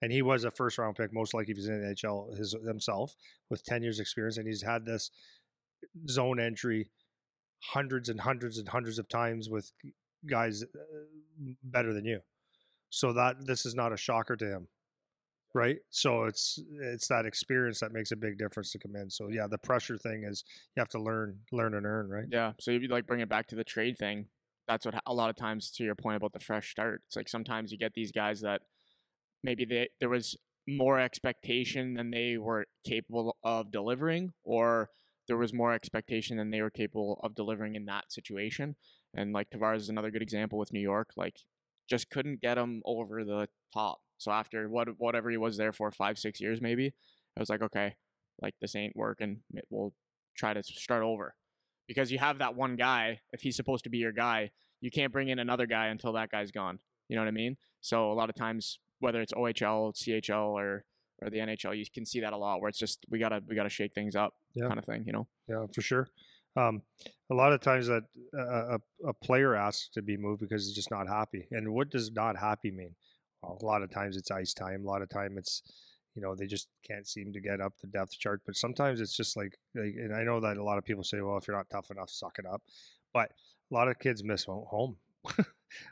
and he was a first round pick most likely if he's in the NHL his, himself with 10 years experience and he's had this zone entry hundreds and hundreds and hundreds of times with guys uh, better than you. So that this is not a shocker to him. Right? So it's it's that experience that makes a big difference to come in. So yeah, the pressure thing is you have to learn learn and earn, right? Yeah. So you like bring it back to the trade thing, that's what a lot of times to your point about the fresh start. It's like sometimes you get these guys that maybe they there was more expectation than they were capable of delivering or there was more expectation than they were capable of delivering in that situation. And like Tavares is another good example with New York, like just couldn't get him over the top. So after what whatever he was there for five six years maybe, I was like, okay, like this ain't working. We'll try to start over because you have that one guy. If he's supposed to be your guy, you can't bring in another guy until that guy's gone. You know what I mean? So a lot of times, whether it's OHL, CHL, or or the NHL, you can see that a lot where it's just we gotta we gotta shake things up, yeah. kind of thing, you know. Yeah, for sure. Um, a lot of times that a, a player asks to be moved because he's just not happy. And what does not happy mean? Well, a lot of times it's ice time. A lot of time it's you know they just can't seem to get up the depth chart. But sometimes it's just like, like and I know that a lot of people say, well, if you're not tough enough, suck it up. But a lot of kids miss home.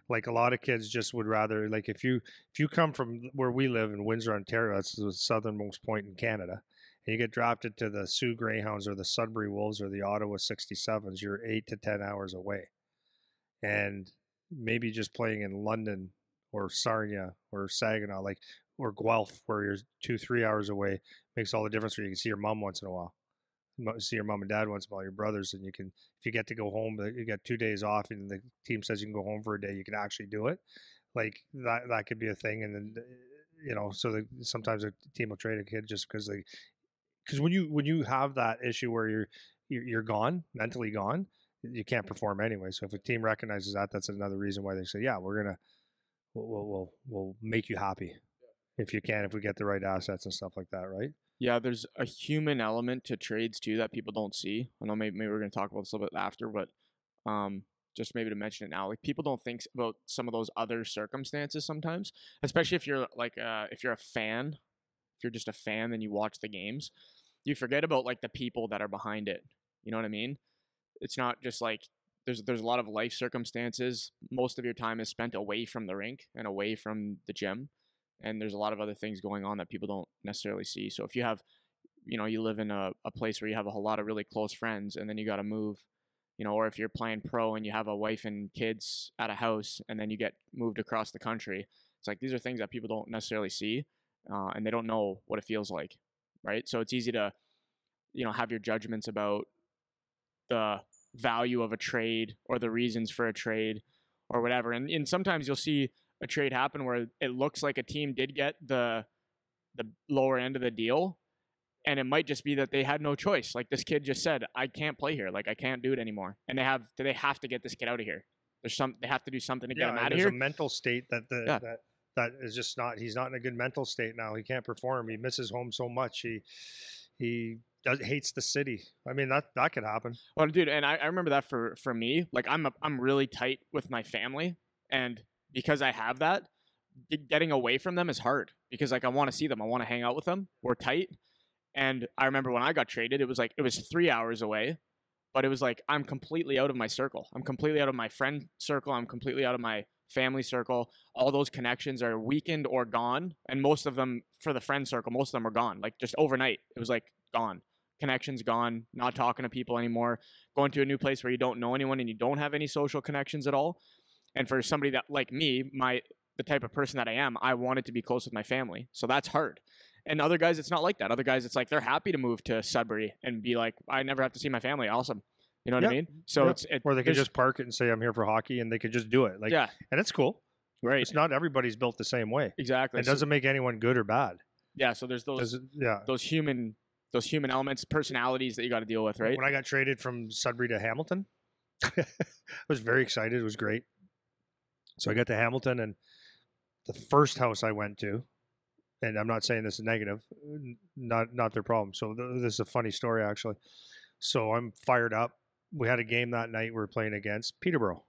like a lot of kids just would rather like if you if you come from where we live in Windsor, Ontario, that's the southernmost point in Canada, and you get drafted to the Soo Greyhounds or the Sudbury Wolves or the Ottawa 67s, you're eight to ten hours away, and maybe just playing in London or Sarnia or Saginaw, like or Guelph, where you're two three hours away, makes all the difference. Where you can see your mom once in a while see your mom and dad once in a while, your brothers, and you can if you get to go home, uh, you get two days off, and the team says you can go home for a day, you can actually do it. Like that, that could be a thing, and then uh, you know, so the, sometimes a team will trade a kid just because they, because when you when you have that issue where you're you're, gone, mentally gone, you can't perform anyway. So if a team recognizes that, that's another reason why they say, yeah, we're gonna we'll we'll, we'll make you happy if you can if we get the right assets and stuff like that, right? Yeah, there's a human element to trades too that people don't see. I know maybe, maybe we're going to talk about this a little bit after, but um, just maybe to mention it now, like people don't think about some of those other circumstances sometimes, especially if you're like uh, if you're a fan, if you're just a fan and you watch the games, you forget about like the people that are behind it. You know what I mean? It's not just like there's there's a lot of life circumstances. Most of your time is spent away from the rink and away from the gym and there's a lot of other things going on that people don't necessarily see. So if you have, you know, you live in a, a place where you have a whole lot of really close friends and then you got to move, you know, or if you're playing pro and you have a wife and kids at a house and then you get moved across the country, it's like these are things that people don't necessarily see uh, and they don't know what it feels like, right? So it's easy to, you know, have your judgments about the value of a trade or the reasons for a trade or whatever. And, and sometimes you'll see a trade happen where it looks like a team did get the the lower end of the deal and it might just be that they had no choice. Like this kid just said i can't play here. Like i can't do it anymore. And they have do they have to get this kid out of here. There's some they have to do something to yeah, get him out of here there's a mental state that the yeah. that that is just not he's not in a good mental state now. He can't perform. He misses home so much. He he does, hates the city. I mean that that could happen. Well dude and I, I remember that for for me. Like i'm a, i'm really tight with my family and because I have that, getting away from them is hard because like I want to see them, I want to hang out with them. We're tight, and I remember when I got traded, it was like it was three hours away, but it was like I'm completely out of my circle. I'm completely out of my friend circle. I'm completely out of my family circle. All those connections are weakened or gone, and most of them for the friend circle, most of them are gone. Like just overnight, it was like gone. Connections gone. Not talking to people anymore. Going to a new place where you don't know anyone and you don't have any social connections at all. And for somebody that like me, my the type of person that I am, I wanted to be close with my family. So that's hard. And other guys, it's not like that. Other guys, it's like they're happy to move to Sudbury and be like, I never have to see my family. Awesome. You know what I mean? So it's it, Or they could just park it and say, "I'm here for hockey," and they could just do it. Like, yeah, and it's cool. right, It's not everybody's built the same way. exactly. It So- doesn't make anyone good or bad. yeah, so there's those it- yeah. those human those human elements, personalities that you got to deal with, right? When I got traded from Sudbury to Hamilton, I was very excited. It was great. So I got to Hamilton, and the first house I went to, and I'm not saying this is negative, not not their problem. So th- this is a funny story actually. So I'm fired up. We had a game that night. We were playing against Peterborough.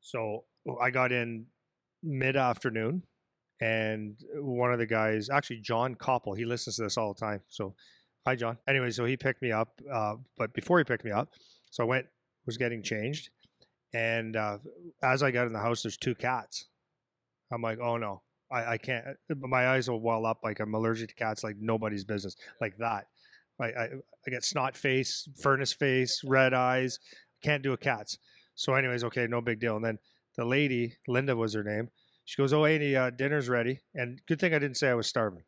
So I got in mid afternoon, and one of the guys, actually John Koppel, he listens to this all the time. So hi John. Anyway, so he picked me up, uh, but before he picked me up, so I went was getting changed, and uh, as I got in the house, there's two cats. I'm like, oh no, I, I can't. My eyes will well up like I'm allergic to cats, like nobody's business, like that. I, I, I get snot face, furnace face, red eyes. Can't do a cat's. So, anyways, okay, no big deal. And then the lady, Linda was her name. She goes, "Oh, Andy, uh, dinner's ready." And good thing I didn't say I was starving.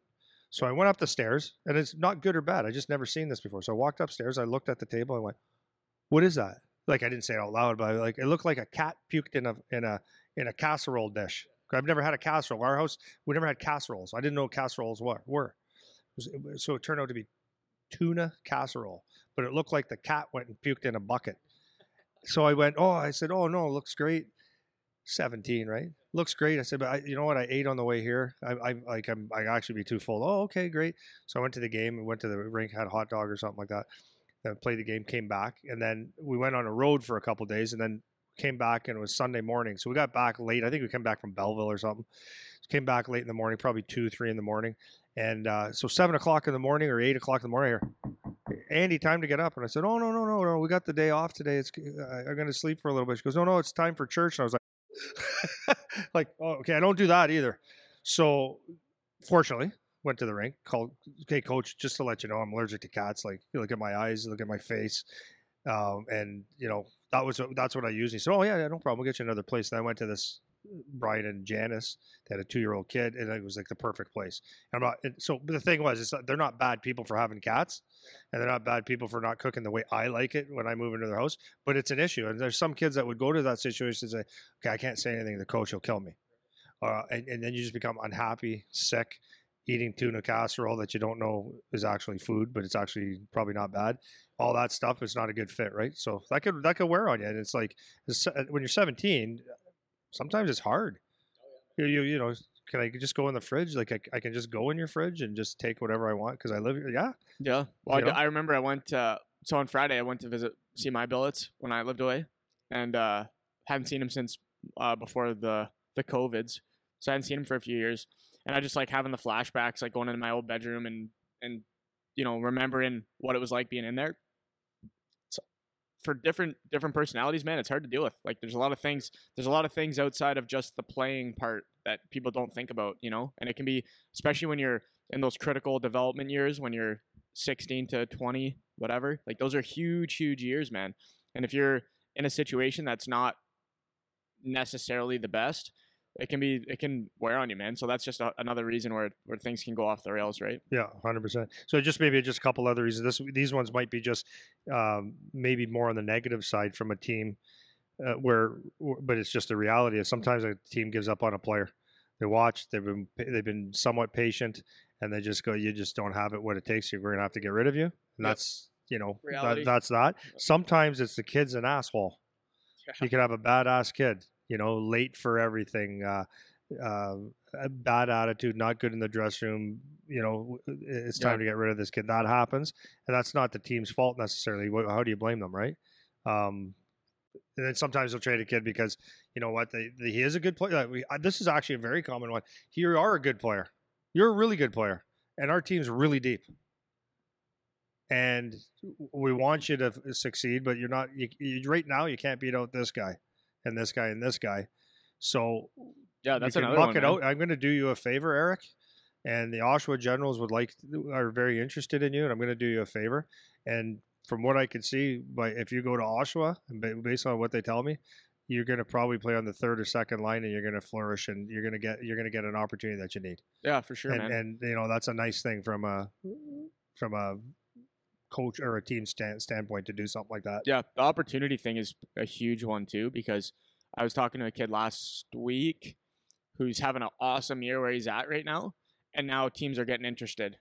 So I went up the stairs, and it's not good or bad. I just never seen this before. So I walked upstairs. I looked at the table. I went, "What is that?" Like I didn't say it out loud, but like it looked like a cat puked in a in a in a casserole dish. I've never had a casserole. Our house, we never had casseroles. I didn't know casseroles were. were. So it turned out to be tuna casserole, but it looked like the cat went and puked in a bucket. So I went, oh, I said, oh no, looks great. 17, right? Looks great. I said, but I, you know what? I ate on the way here. I, I like, I'm, I actually be too full. Oh, okay, great. So I went to the game and went to the rink, had a hot dog or something like that. Then played the game, came back, and then we went on a road for a couple days, and then came back, and it was Sunday morning. So we got back late. I think we came back from Belleville or something. Came back late in the morning, probably two, three in the morning, and uh, so seven o'clock in the morning or eight o'clock in the morning. Here, Andy, time to get up. And I said, Oh no, no, no, no. We got the day off today. It's uh, I'm going to sleep for a little bit. She goes, No, no, it's time for church. And I was like, like, oh, okay, I don't do that either. So, fortunately, went to the rink. Called, okay, coach, just to let you know, I'm allergic to cats. Like, you look at my eyes, look at my face, um, and you know that was that's what I used. He said, Oh yeah, yeah, no problem. We'll get you another place. And I went to this Brian and Janice. They had a two year old kid, and it was like the perfect place. I'm not. and So the thing was, that they're not bad people for having cats, and they're not bad people for not cooking the way I like it when I move into their house. But it's an issue, and there's some kids that would go to that situation and say, "Okay, I can't say anything. The coach will kill me," uh, and, and then you just become unhappy, sick, eating tuna casserole that you don't know is actually food, but it's actually probably not bad. All that stuff is not a good fit, right? So that could that could wear on you, and it's like it's- when you're 17, sometimes it's hard. You, you you know, can I just go in the fridge? Like I, I can just go in your fridge and just take whatever I want because I live here. Yeah, Yeah. Well, I, You know? I remember I went uh, so on Friday I went to visit see my billets when I lived away, and uh, hadn't seen him since uh, before the the covids. So I hadn't seen him for a few years, and I just like having the flashbacks, like going into my old bedroom and and you know remembering what it was like being in there. So for different different personalities, man, it's hard to deal with. Like there's a lot of things. There's a lot of things outside of just the playing part that people don't think about, you know. And it can be especially when you're in those critical development years when you're 16 to 20 whatever like those are huge huge years man and if you're in a situation that's not necessarily the best it can be it can wear on you man so that's just a, another reason where where things can go off the rails right yeah, hundred percent. So just maybe just a couple other reasons. This these ones might be just um, maybe more on the negative side from a team uh, where, but it's just the reality. Is sometimes a team gives up on a player. They watch. They've been they've been somewhat patient, and they just go, "You just don't have it. What it takes. You. We're gonna have to get rid of you." And Yep. that's you know that, that's that. Sometimes it's the kid's an asshole. You can have a badass kid, you know, late for everything, uh, uh, a bad attitude, not good in the dressing room. You know, it's time Yeah. to get rid of this kid. That happens, and that's not the team's fault necessarily. How do you blame them, right? Um, and then sometimes they'll trade a kid because you know what they, they he is a good player. Uh, this is actually a very common one. You are a good player. You're a really good player, and our team's really deep. And we want you to succeed, but you're not. You, you, right now, you can't beat out this guy, and this guy, and this guy. So yeah that's you can another one man. out. I'm going to do you a favor, Eric, and the Oshawa Generals would like are very interested in you, and I'm going to do you a favor. And from what I can see, by if you go to Oshawa, and based on what they tell me, you're going to probably play on the third or second line, and you're going to flourish, and you're going to get you're going to get an opportunity that you need. yeah for sure and man and you know that's a nice thing from a from a coach or a team stand, standpoint to do something like that. Yeah, the opportunity thing is a huge one too because I was talking to a kid last week who's having an awesome year where he's at right now, and now teams are getting interested,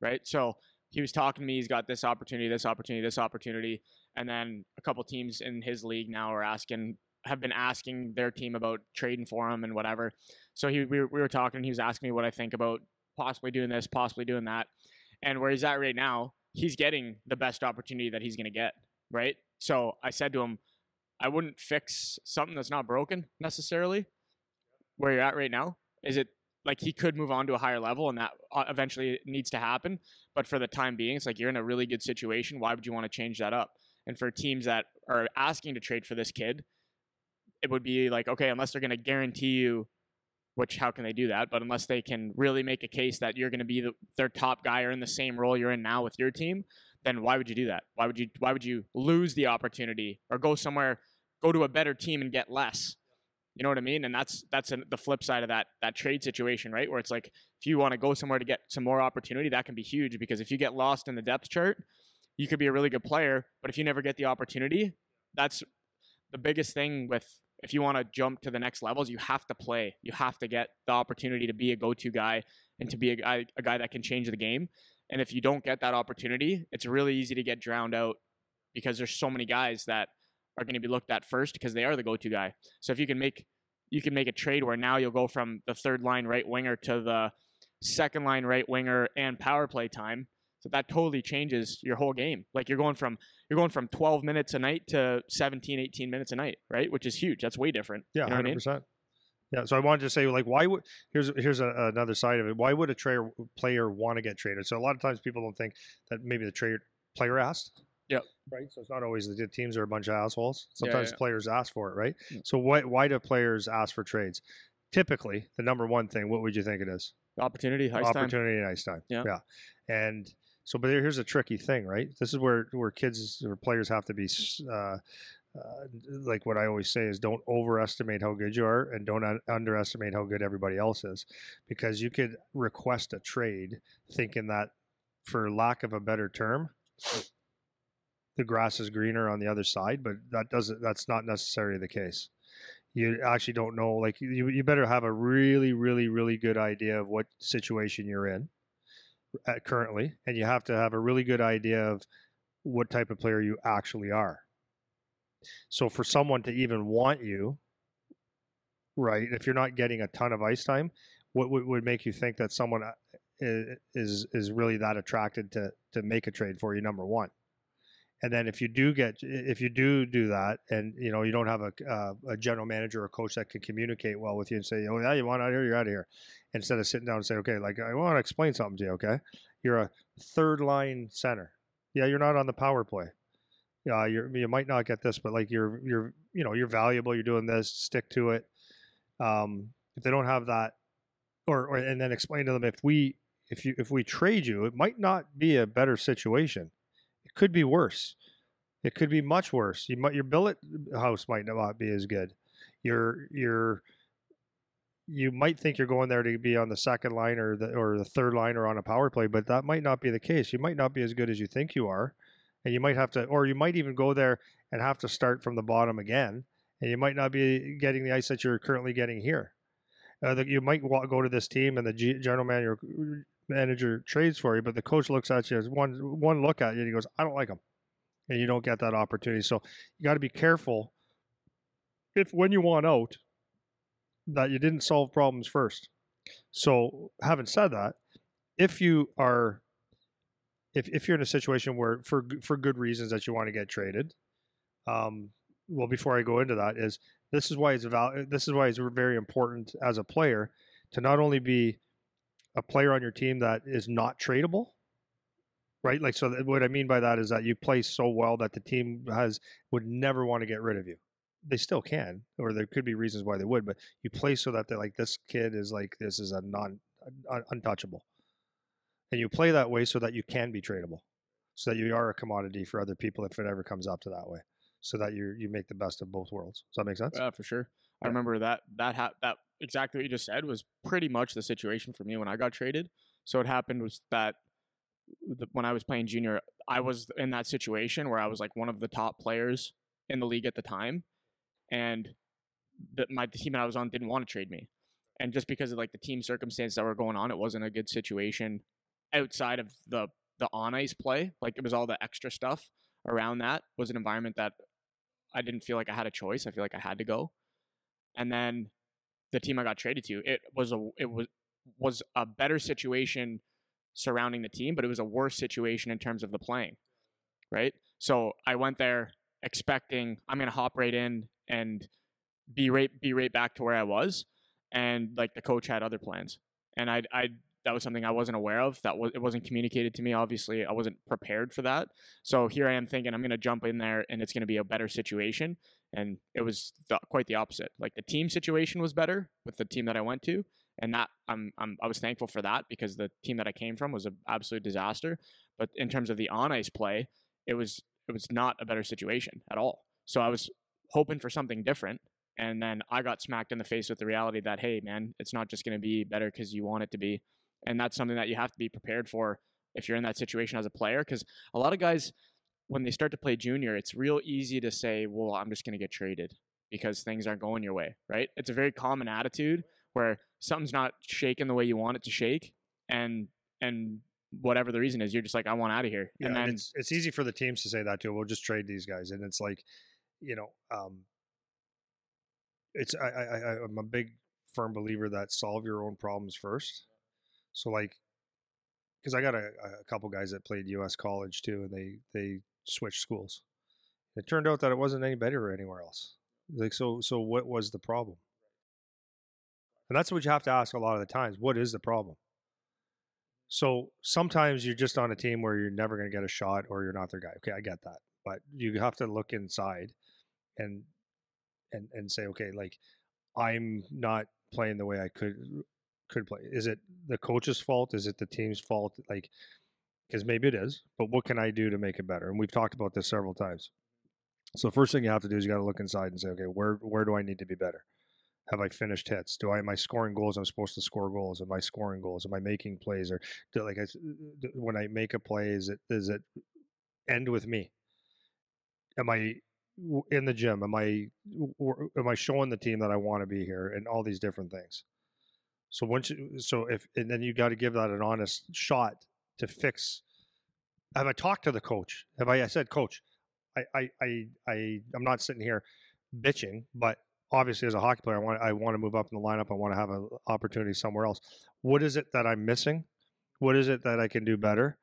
right? So he was talking to me. He's got this opportunity, this opportunity, this opportunity, and then a couple teams in his league now are asking, have been asking their team about trading for him and whatever. So he, we, we were talking. He was asking me what I think about possibly doing this, possibly doing that, and where he's at right now, he's getting the best opportunity that he's going to get, right? So I said to him, I wouldn't fix something that's not broken necessarily. Where you're at right now, is it like he could move on to a higher level and that uh, eventually needs to happen. But for the time being, it's like you're in a really good situation. Why would you want to change that up? And for teams that are asking to trade for this kid, it would be like, okay, unless they're going to guarantee you, which how can they do that? But unless they can really make a case that you're going to be the, their top guy or in the same role you're in now with your team, then why would you do that? Why would you why would you lose the opportunity or go somewhere, go to a better team and get less? You know what I mean? And that's that's an, the flip side of that that trade situation, right? Where it's like if you want to go somewhere to get some more opportunity, that can be huge because if you get lost in the depth chart, you could be a really good player, but if you never get the opportunity, that's the biggest thing with if you want to jump to the next levels, you have to play. You have to get the opportunity to be a go-to guy and to be a guy a guy that can change the game. And if you don't get that opportunity, it's really easy to get drowned out because there's so many guys that are going to be looked at first because they are the go-to guy. So if you can make you can make a trade where now you'll go from the third line right winger to the second line right winger and power play time. So that totally changes your whole game. Like you're going from you're going from 12 minutes a night to 17, 18 minutes a night, right? Which is huge. That's way different. Yeah, You know what I mean? 100%. Yeah, so I wanted to say, like, why would here's here's a, another side of it. Why would a trader player want to get traded? So a lot of times people don't think that maybe the trade player asked. Yeah. Right. So it's not always the teams are a bunch of assholes. Yeah, Sometimes yeah. players ask for it, right? Mm. So why why do players ask for trades? Typically, the number one thing. What would you think it is? Opportunity, ice time. opportunity and ice time. Yeah. Yeah. And so, but here's a tricky thing, right? This is where where kids or players have to be. Uh, uh, like what I always say is, don't overestimate how good you are, and don't un- underestimate how good everybody else is, because you could request a trade thinking that, for lack of a better term, the grass is greener on the other side, but that doesn't. That's not necessarily the case. You actually don't know. Like you, you better have a really, really, really good idea of what situation you're in currently, and you have to have a really good idea of what type of player you actually are. So for someone to even want you, right? If you're not getting a ton of ice time, what would, make you think that someone uh, is is really that attracted to to make a trade for you? Number one, and then if you do get if you do do that, and you know you don't have a uh, a general manager or coach that can communicate well with you and say, oh yeah, you want out here, you're out of here, instead of sitting down and say, okay, like I want to explain something to you, okay? You're a third line center. Yeah, you're not on the power play. Yeah, you're you might not get this, but like you're you're you know you're valuable. You're doing this. Stick to it. Um, if they don't have that, or, or and then explain to them if we if you if we trade you, it might not be a better situation. Could be worse. It could be much worse. You might your billet house might not be as good. Your your you might think you're going there to be on the second line or the or the third line or on a power play, but that might not be the case. You might not be as good as you think you are, and you might have to, or you might even go there and have to start from the bottom again, and you might not be getting the ice that you're currently getting here. Uh, you might go to this team and the G- general manager manager trades for you, but the coach looks at you as one one look at you and he goes, "I don't like him," and you don't get that opportunity. So you got to be careful if when you want out that you didn't solve problems first. So having said that, if you are if if you're in a situation where for for good reasons that you want to get traded, um, well, before I go into that, is this is why it's val- this is why it's very important as a player to not only be a player on your team that is not tradable, right? Like, so what I mean by that is that you play so well that the team has would never want to get rid of you. They still can, or there could be reasons why they would, but you play so that they're like this kid is like this is a non un, untouchable, and you play that way so that you can be tradable, so that you are a commodity for other people if it ever comes up to that way, so that you you make the best of both worlds. Does that make sense? Yeah, for sure. I remember that that ha- that exactly what you just said was pretty much the situation for me when I got traded. So what happened was that the, when I was playing junior, I was in that situation where I was like one of the top players in the league at the time, and the, my the team that I was on didn't want to trade me, and just because of like the team circumstances that were going on, it wasn't a good situation outside of the the on ice play. Like it was all the extra stuff around that was an environment that I didn't feel like I had a choice. I feel like I had to go, and then the team I got traded to, it was a it was was a better situation surrounding the team, but it was a worse situation in terms of the playing. Right. So I went there expecting I'm gonna hop right in and be right be right back to where I was. And like the coach had other plans. And I I that was something I wasn't aware of. That was it wasn't communicated to me. Obviously, I wasn't prepared for that. So here I am thinking I'm to jump in there and it's to be a better situation. And it was the, quite the opposite. Like the team situation was better with the team that I went to, and that I'm, I'm I was thankful for that because the team that I came from was an absolute disaster. But in terms of the on ice play, it was it was not a better situation at all. So I was hoping for something different, and then I got smacked in the face with the reality that hey, man, it's not just going to be better because you want it to be, and that's something that you have to be prepared for if you're in that situation as a player. Because a lot of guys, when they start to play junior, it's real easy to say, well, I'm just going to get traded because things aren't going your way, right? It's a very common attitude where something's not shaking the way you want it to shake, and and whatever the reason is, you're just like, I want out of here. Yeah, and and then it's it's easy for the teams to say that too. We'll just trade these guys, and it's like, you know, um, it's I, I I- I'm a big firm believer that solve your own problems first. So like, because I got a, a couple guys that played U.S. college too, and they they switched schools. It turned out that it wasn't any better anywhere else. Like so so what was the problem? And that's what you have to ask a lot of the times. What is the problem? So sometimes you're just on a team where you're never going to get a shot or you're not their guy. Okay, I get that. But you have to look inside and and and say, okay, like I'm not playing the way I could could play. Is it the coach's fault? Is it the team's fault? Like because maybe it is, but what can I do to make it better? And we've talked about this several times. So first thing you have to do is you got to look inside and say, okay, where where do I need to be better? Have I finished hits? Do I am I scoring goals? I'm supposed to score goals. Am I scoring goals? Am I making plays? Or do, like I, when I make a play, is it does it end with me? Am I in the gym? Am I am I showing the team that I want to be here? And all these different things. So once you, so if and then you got to give that an honest shot to fix. Have I talked to the coach? Have I, I said, coach, I, I, I, I, I'm not sitting here bitching, but obviously as a hockey player, I want, I want to move up in the lineup. I want to have an opportunity somewhere else. What is it that I'm missing? What is it that I can do better?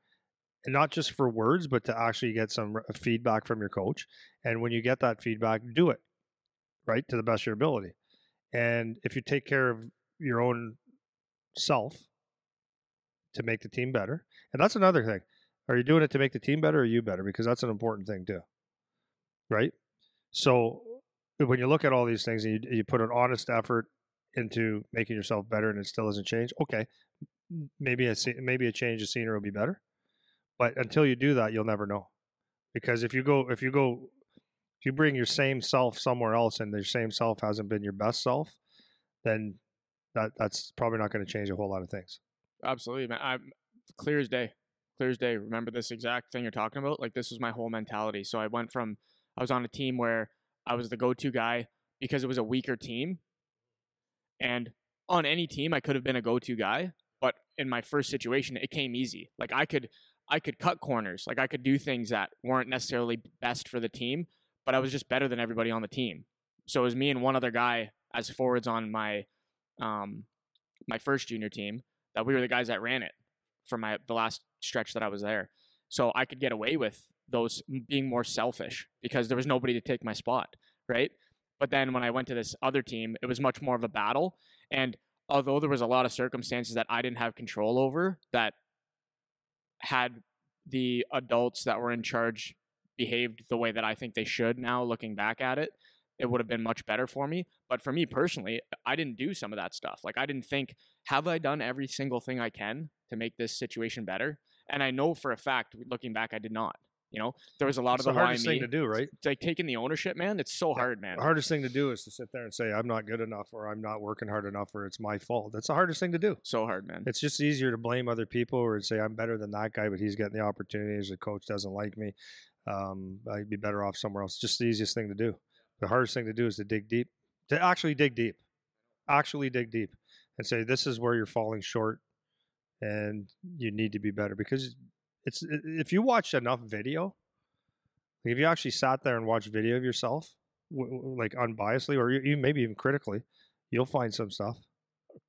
And not just for words, but to actually get some feedback from your coach. And when you get that feedback, do it right to the best of your ability. And if you take care of your own self to make the team better, and that's another thing. Are you doing it to make the team better or you better? Because that's an important thing too. Right? So uh, when you look at all these things and you, you put an honest effort into making yourself better and it still doesn't change, okay, maybe a maybe a change of scenery will be better. But until you do that, you'll never know. Because if you go if you go if you bring your same self somewhere else and your same self hasn't been your best self, then that that's probably not going to change a whole lot of things. Absolutely, man. I'm clear as day. Clear as day. Remember this exact thing you're talking about? Like this was my whole mentality. So I went from I was on a team where I was the go-to guy because it was a weaker team. And on any team I could have been a go-to guy, but in my first situation it came easy. Like I could I could cut corners. Like I could do things that weren't necessarily best for the team, but I was just better than everybody on the team. So it was me and one other guy as forwards on my um my first junior team that we were the guys that ran it for my the last stretch that I was there. So I could get away with those being more selfish because there was nobody to take my spot, right? But then when I went to this other team, it was much more of a battle and although there was a lot of circumstances that I didn't have control over that had the adults that were in charge behaved the way that I think they should now looking back at it, it would have been much better for me. But for me personally, I didn't do some of that stuff. Like I didn't think, have I done every single thing I can to make this situation better? And I know for a fact, looking back, I did not. You know, there was a lot It's of the hardest me. thing to do, right? It's Like taking the ownership, man. It's so hard, man. The hardest thing to do is to sit there and say I'm not good enough, or I'm not working hard enough, or it's my fault. That's the hardest thing to do. So hard, man. It's just easier to blame other people or say I'm better than that guy, but he's getting the opportunities. The coach doesn't like me. Um, I'd be better off somewhere else. Just the easiest thing to do. The hardest thing to do is to dig deep. To actually dig deep. Actually dig deep and say this is where you're falling short, and you need to be better because it's if you watch enough video, if you actually sat there and watched video of yourself, like unbiasedly or you, maybe even critically, you'll find some stuff.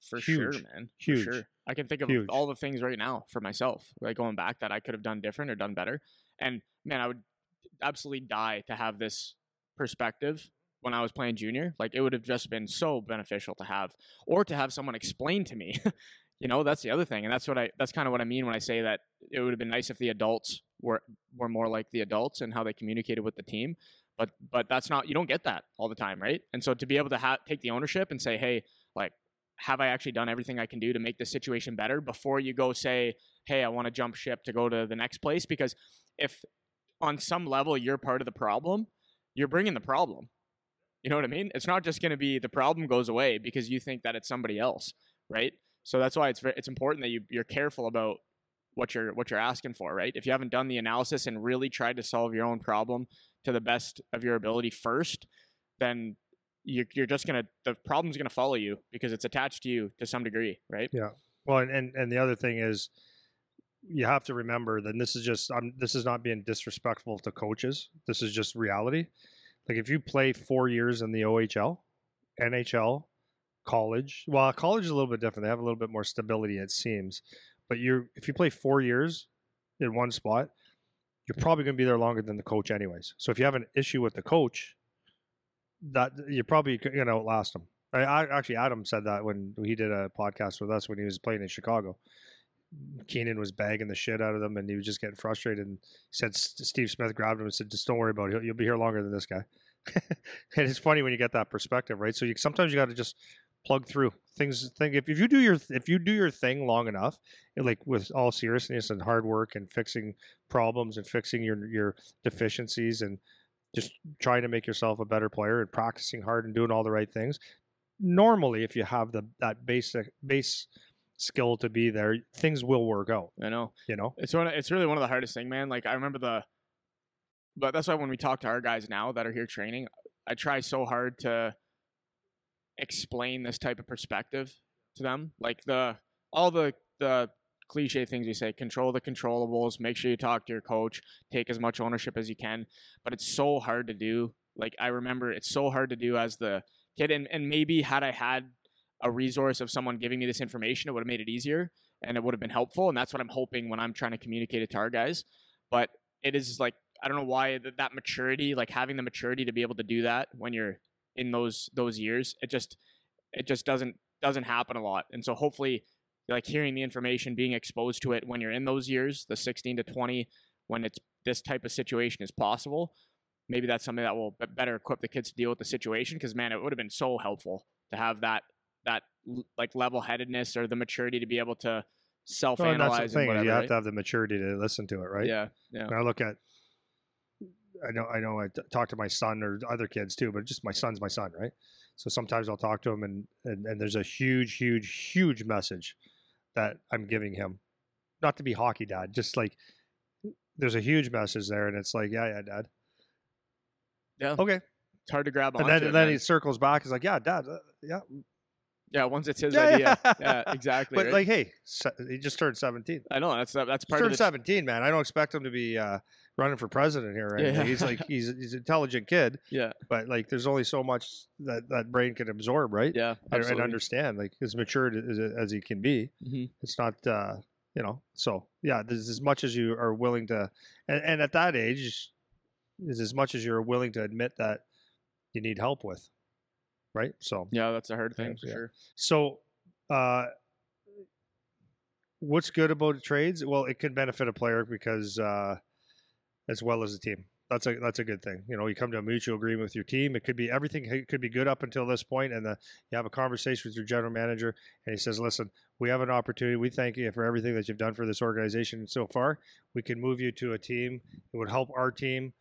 for sure, man. Huge. For sure. I can think of Huge. all the things right now for myself, like going back that I could have done different or done better. And man, I would absolutely die to have this perspective when I was playing junior. Like it would have just been so beneficial to have, or to have someone explain to me. you know, that's the other thing, and that's what I. That's kind of what I mean when I say that it would have been nice if the adults were were more like the adults and how they communicated with the team. But but that's not you don't get that all the time, right? And so to be able to ha- take the ownership and say, hey, like have I actually done everything I can do to make the situation better before you go say, hey, I want to jump ship to go to the next place? Because if on some level you're part of the problem, you're bringing the problem. You know what I mean? It's not just going to be the problem goes away because you think that it's somebody else, right? So that's why it's ve- it's important that you you're careful about what you're what you're asking for, right? If you haven't done the analysis and really tried to solve your own problem to the best of your ability first, then you're, you're just gonna the problem's gonna follow you because it's attached to you to some degree, right? Yeah. Well, and, and and the other thing is, you have to remember that this is just I'm this is not being disrespectful to coaches. This is just reality. Like if you play four years in the OHL, NHL, college. Well, college is a little bit different. They have a little bit more stability, it seems. But you're if you play four years in one spot, you're probably going to be there longer than the coach, anyways. So if you have an issue with the coach, that you're probably going to outlast them. I, I actually Adam said that when he did a podcast with us when he was playing in Chicago. Keenan was bagging the shit out of them, and he was just getting frustrated. And said Steve Smith grabbed him and said, "Just don't worry about it. You'll, be here longer than this guy." and it's funny when you get that perspective, right? So you sometimes you got to just plug through things. Think if, if you do your if you do your thing long enough, like with all seriousness and hard work and fixing problems and fixing your your deficiencies and just trying to make yourself a better player and practicing hard and doing all the right things. Normally, if you have the that basic base skill to be there, things will work out. I know. You know, It's one. Of, it's really one of the hardest thing, man. Like I remember the, but that's why when we talk to our guys now that are here training, I try so hard to explain this type of perspective to them. Like the all the the cliche things we say: control the controllables, make sure you talk to your coach, take as much ownership as you can. But it's so hard to do. Like I remember, it's so hard to do as the kid, and and maybe had I had a resource of someone giving me this information, it would have made it easier and it would have been helpful. And that's what I'm hoping when I'm trying to communicate it to our guys. But it is like I don't know why that, that maturity, like having the maturity to be able to do that when you're in those those years, it just it just doesn't doesn't happen a lot. And so hopefully, like hearing the information, being exposed to it when you're in those years, the 16 to 20, when it's this type of situation is possible. Maybe that's something that will better equip the kids to deal with the situation. Because man, it would have been so helpful to have that that like level headedness or the maturity to be able to self Well, that's analyze the thing. whatever. you have right? to have the maturity to listen to it, right? Yeah, yeah. And I look at, I know, I know, I t- talk to my son or other kids too, but just my son's my son, right? So sometimes I'll talk to him, and and, and there's a huge, huge, huge message that I'm giving him, not to be hockey dad, just like there's a huge message there, and it's like, yeah, yeah, dad, Yeah. okay, It's hard to grab and then it, and then man. he circles back, He's like, yeah, dad, uh, yeah, yeah, once it's his Yeah, idea. yeah. Yeah, exactly. but right? like, hey, he just turned 17. I know that's that's He's part of turned the 17, man. I don't expect him to be uh, running for president here. Right? Yeah. He's like he's he's an intelligent kid, yeah, but like there's only so much that that brain can absorb, right? yeah, and, and understand like as matured as, as he can be. Mhm. It's not uh, you know. So yeah, there's as much as you are willing to, and, and at that age, is as much as you're willing to admit that you need help with, right? So Yeah, that's a hard thing for yeah. sure. so uh, what's good about trades? Well, it can benefit a player because uh, as well as a team. that's a that's a good thing. You know, you come to a mutual agreement with your team. It could be everything it could be good up until this point, and the, you have a conversation with your general manager, and he says, "Listen, we have an opportunity. We thank you for everything that you've done for this organization so far. We can move you to a team. It would help our team."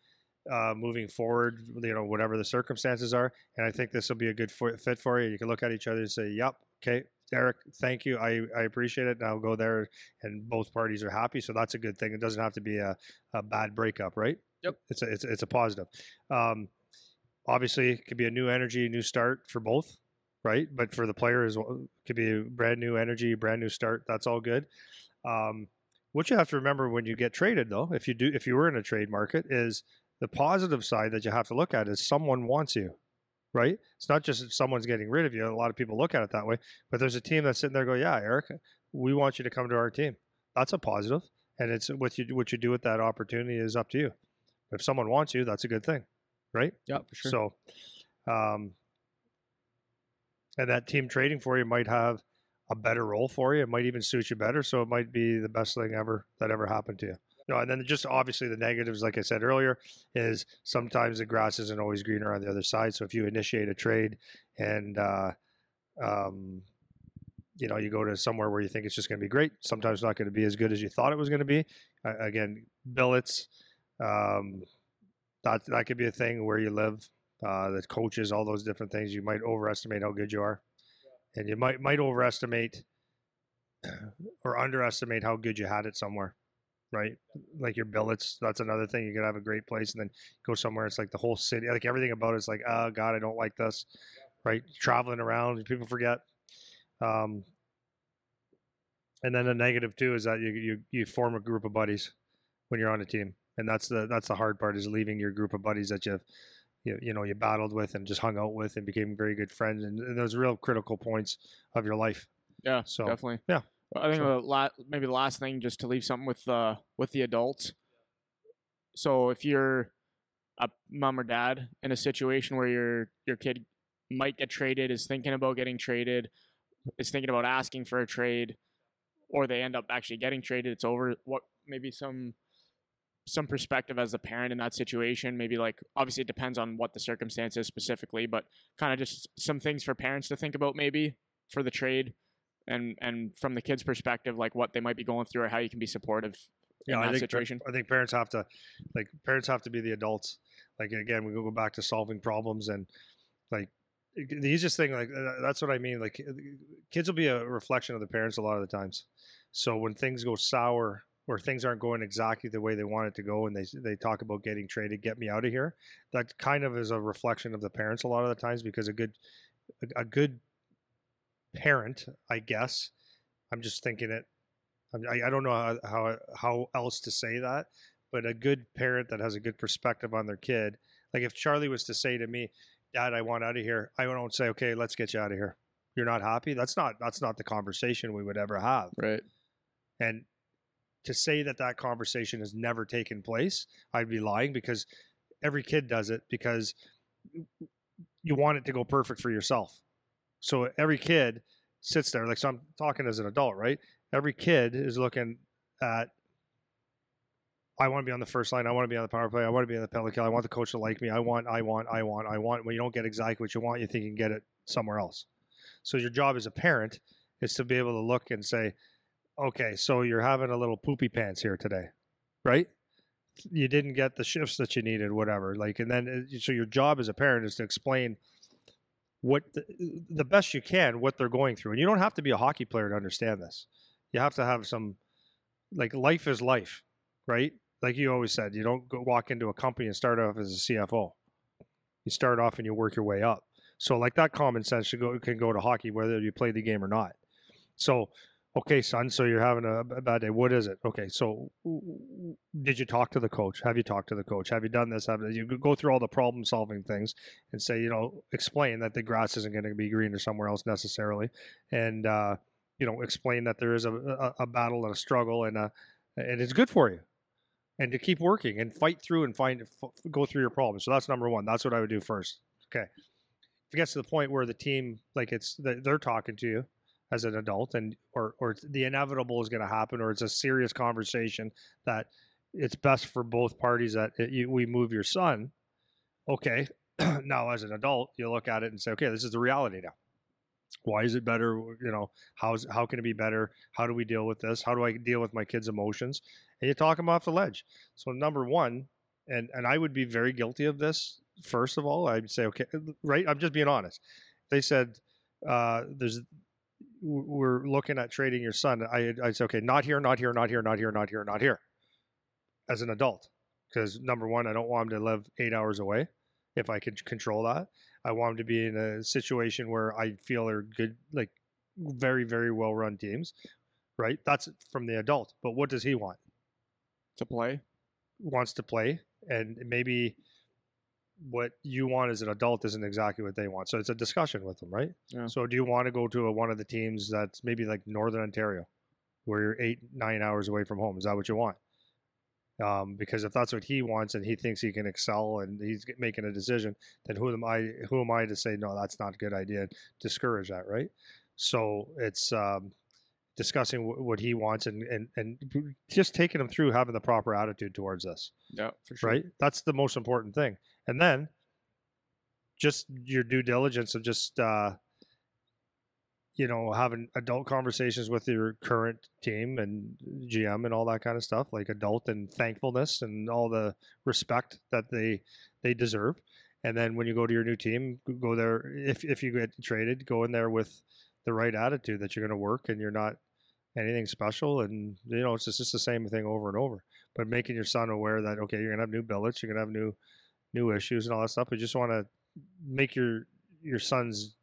Uh, moving forward, you know, whatever the circumstances are, and I think this will be a good fit for you. You can look at each other and say, "Yep, okay, Eric, thank you. I, I appreciate it. And I'll go there and both parties are happy. So that's a good thing. It doesn't have to be a, a bad breakup, right? Yep. It's a, it's, it's a positive. Um, obviously, it could be a new energy, new start for both, right? But for the player, as it could be a brand new energy, brand new start. That's all good. Um, what you have to remember when you get traded, though, if you do, if you were in a trade market, is the positive side that you have to look at is someone wants you right? It's not just someone's getting rid of you. A lot of people look at it that way, but there's a team that's sitting there go, yeah, Eric, we want you to come to our team. That's a positive, and it's what you what you do with that opportunity is up to you. If someone wants you, that's a good thing, right? Yeah, for sure. So, um, and that team trading for you might have a better role for you. It might even suit you better. So it might be the best thing ever that ever happened to you know, and then just obviously the negatives, like I said earlier, is sometimes the grass isn't always greener on the other side. So if you initiate a trade and, uh, um, you know, you go to somewhere where you think it's just going to be great, sometimes not going to be as good as you thought it was going to be. Uh, again, billets, um, that that could be a thing where you live. Uh, the coaches, all those different things, you might overestimate how good you are, and you might might overestimate or underestimate how good you had it somewhere right? Like your billets, that's another thing. You could have a great place and then go somewhere. It's like the whole city, like everything about it's like, oh God, I don't like this, right? Traveling around, people forget. Um, and then the negative too is that you you you form a group of buddies when you're on a team, and that's the that's the hard part is leaving your group of buddies that you've you, you know you battled with and just hung out with and became very good friends, and, and those real critical points of your life. Yeah, so definitely. Yeah, I think the la- maybe the last thing just to leave something with uh with the adults. So if you're a mom or dad in a situation where your your kid might get traded, is thinking about getting traded, is thinking about asking for a trade, or they end up actually getting traded, it's over. What maybe some some perspective as a parent in that situation maybe like obviously it depends on what the circumstances specifically but kind of just some things for parents to think about maybe for the trade and and from the kids' perspective, like what they might be going through or how you can be supportive in yeah, that I think, situation. I think parents have to, like, parents have to be the adults. Like again, we go back to solving problems and like the easiest thing. Like that's what I mean. Like uh, kids will be a reflection of the parents a lot of the times. So when things go sour or things aren't going exactly the way they want it to go, and they they talk about getting traded, get me out of here. That kind of is a reflection of the parents a lot of the times because a good a good parent, I guess. I'm just thinking it. I, I don't know how, how how else to say that, but a good parent that has a good perspective on their kid. Like if Charlie was to say to me, "Dad, I want out of here," I don't say, "Okay, let's get you out of here." You're not happy. That's not that's not the conversation we would ever have. Right. And to say that that conversation has never taken place, I'd be lying because every kid does it because you want it to go perfect for yourself. So every kid sits there, like, so I'm talking as an adult, right? Every kid is looking at, I want to be on the first line. I want to be on the power play. I want to be on the penalty kill. I want the coach to like me. I want, I want, I want, I want. When you don't get exactly what you want, you think you can get it somewhere else. So your job as a parent is to be able to look and say, okay, so you're having a little poopy pants here today, right? You didn't get the shifts that you needed, whatever. Like, and then uh, so your job as a parent is to explain what the, the best you can what they're going through. And you don't have to be a hockey player to understand this. You have to have some like life is life, right? Like you always said, you don't go walk into a company and start off as a CFO. You start off and you work your way up. So like that common sense should go can go to hockey whether you play the game or not. So okay, son, so you're having a, bad day. What is it? Okay, so did you talk to the coach? Have you talked to the coach? Have you done this? Have you go through all the problem solving things and say, you know, explain that the grass isn't going to be greener somewhere else necessarily, and uh, you know, explain that there is a, a, a battle and a struggle and a, and it's good for you, and to keep working and fight through and find go through your problems. So that's number one. That's what I would do first. Okay. If it gets to the point where the team, like it's they're talking to you, as an adult and or or the inevitable is going to happen or it's a serious conversation that it's best for both parties that it, you, we move your son. Okay, now as an adult, you look at it and say, okay, this is the reality now. Why is it better? You know, how's how can it be better? How do we deal with this? How do I deal with my kids' emotions? And you talk them off the ledge. So number one, and and I would be very guilty of this. First of all, I'd say, okay, right? I'm just being honest. They said uh, there's we're looking at trading your son. I I say, okay, not here, not here, not here, not here, not here, not here. As an adult, because number one, I don't want him to live eight hours away if I could control that. I want him to be in a situation where I feel they're good, like very, very well run teams, right? That's from the adult. But what does he want? To play? Wants to play. And maybe what you want as an adult isn't exactly what they want. So it's a discussion with them, right? Yeah. So do you want to go to a, one of the teams that's maybe like Northern Ontario, where you're eight, nine hours away from home? Is that what you want? Um, because if that's what he wants and he thinks he can excel and he's making a decision, then who am I? Who am I to say no? That's not a good idea. Discourage that, right? So it's um, discussing w- what he wants and, and and just taking him through having the proper attitude towards this, Yeah, for sure. right? That's the most important thing. And then just your due diligence of just uh, you know having adult conversations with your current team and GM and all that kind of stuff, like adult and thankfulness and all the respect that they they deserve. And then when you go to your new team, go there if if you get traded, go in there with the right attitude that you're going to work and you're not anything special and you know it's just, it's the same thing over and over but making your son aware that okay you're going to have new billets you're going to have new new issues and all that stuff you just want to make your your son's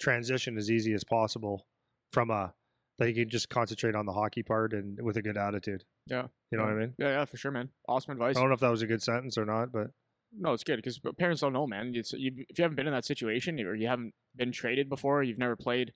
transition as easy as possible from a that he can just concentrate on the hockey part and with a good attitude Yeah. you know yeah. what i mean Yeah, yeah, for sure, man. Awesome advice. i don't know if that was a good sentence or not but No, it's good because parents don't know, man. It's, you, if you haven't been in that situation or you haven't been traded before, you've never played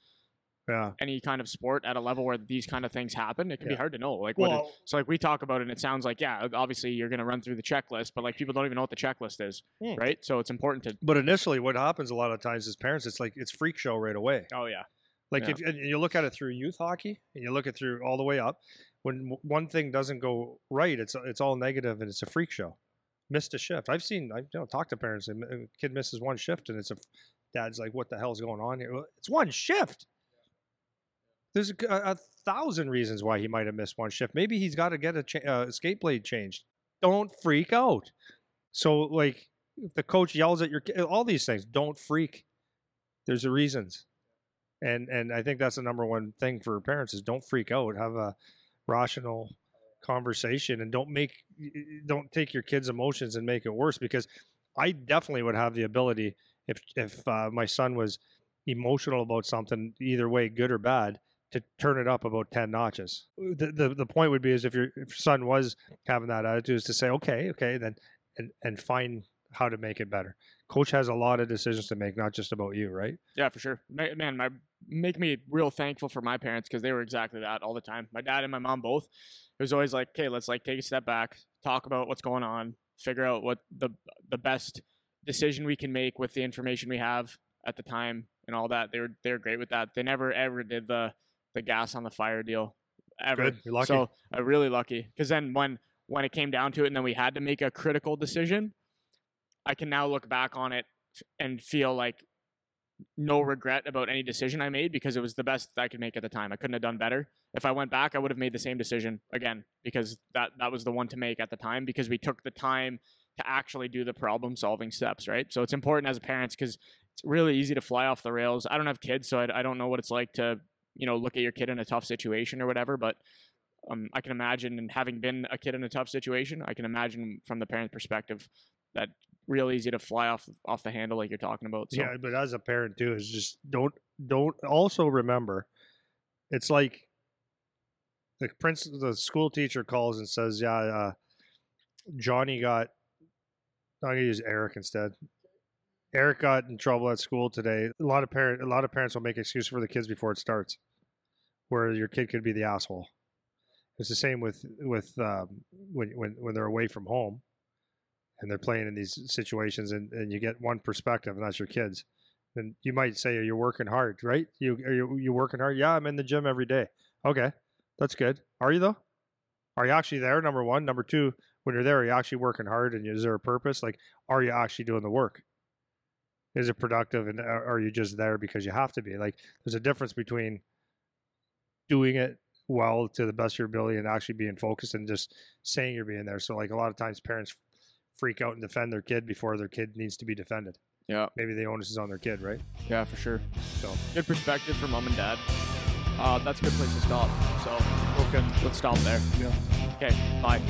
yeah any kind of sport at a level where these kind of things happen, it can be hard to know. Like, what? it- so like we talk about it, and it sounds like yeah, obviously you're gonna run through the checklist, but like people don't even know what the checklist is, Hmm. right? So it's important to. but initially what happens a lot of times as parents it's like it's freak show right away Oh yeah, Like Yeah. if and you look at it through youth hockey and you look at through all the way up, when one thing doesn't go right, it's it's all negative and it's a freak show. Missed a shift. I've seen I you know talked to parents and a kid misses one shift and it's a dad's like, what the hell's going on here? Well, It's one shift. There's a thousand reasons why he might have missed one shift. Maybe he's got to get a cha- uh, skate blade changed. Don't freak out. So like, if the coach yells at your all these things. Don't freak. There's a reasons and and I think that's the number one thing for parents is don't freak out. Have a rational conversation and don't make don't take your kids' emotions and make it worse because I definitely would have the ability if if uh, my son was emotional about something either way good or bad to turn it up about 10 notches the, the the point would be is if your, if your son was having that attitude is to say okay okay then and and find how to make it better coach has a lot of decisions to make not just about you right yeah, for sure. Man, my make me real thankful for my parents because they were exactly that all the time. My dad and my mom both. It was always like, okay, let's like take a step back, talk about what's going on, figure out what the the best decision we can make with the information we have at the time and all that. They were they were great with that. They never ever did the the gas on the fire deal ever. Good. You're lucky. So uh, really lucky because then when when it came down to it and then we had to make a critical decision, I can now look back on it and feel like no regret about any decision I made because it was the best I could make at the time. I couldn't have done better. If I went back, I would have made the same decision again because that that was the one to make at the time because we took the time to actually do the problem solving steps, right? So it's important as parents because it's really easy to fly off the rails. I don't have kids, so I, I don't know what it's like to you know look at your kid in a tough situation or whatever, but um, I can imagine, and having been a kid in a tough situation, I can imagine from the parent perspective that real easy to fly off off the handle like you're talking about. So Yeah, but as a parent too, is just don't don't also remember, it's like the prince, the school teacher calls and says, "Yeah, uh, Johnny got." I'm gonna use Eric instead. Eric got in trouble at school today. A lot of parent, a lot of parents will make excuses for the kids before it starts, where your kid could be the asshole. It's the same with with um, when when when they're away from home and they're playing in these situations and, and you get one perspective and that's your kids then you might say you're working hard right you are you, you working hard yeah i'm in the gym every day okay that's good are you though are you actually there number one number two when you're there, are you actually working hard and is there a purpose? Like, are you actually doing the work? Is it productive and are are you just there because you have to be? Like, there's a difference between doing it well to the best of your ability and actually being focused and just saying you're being there. So, like, a lot of times parents freak out and defend their kid before their kid needs to be defended. Yeah, Maybe the onus is on their kid, right? yeah, for sure. So, Good perspective for mom and dad. Uh, that's a good place to stop. So okay. let's stop there. Yeah. Okay, bye.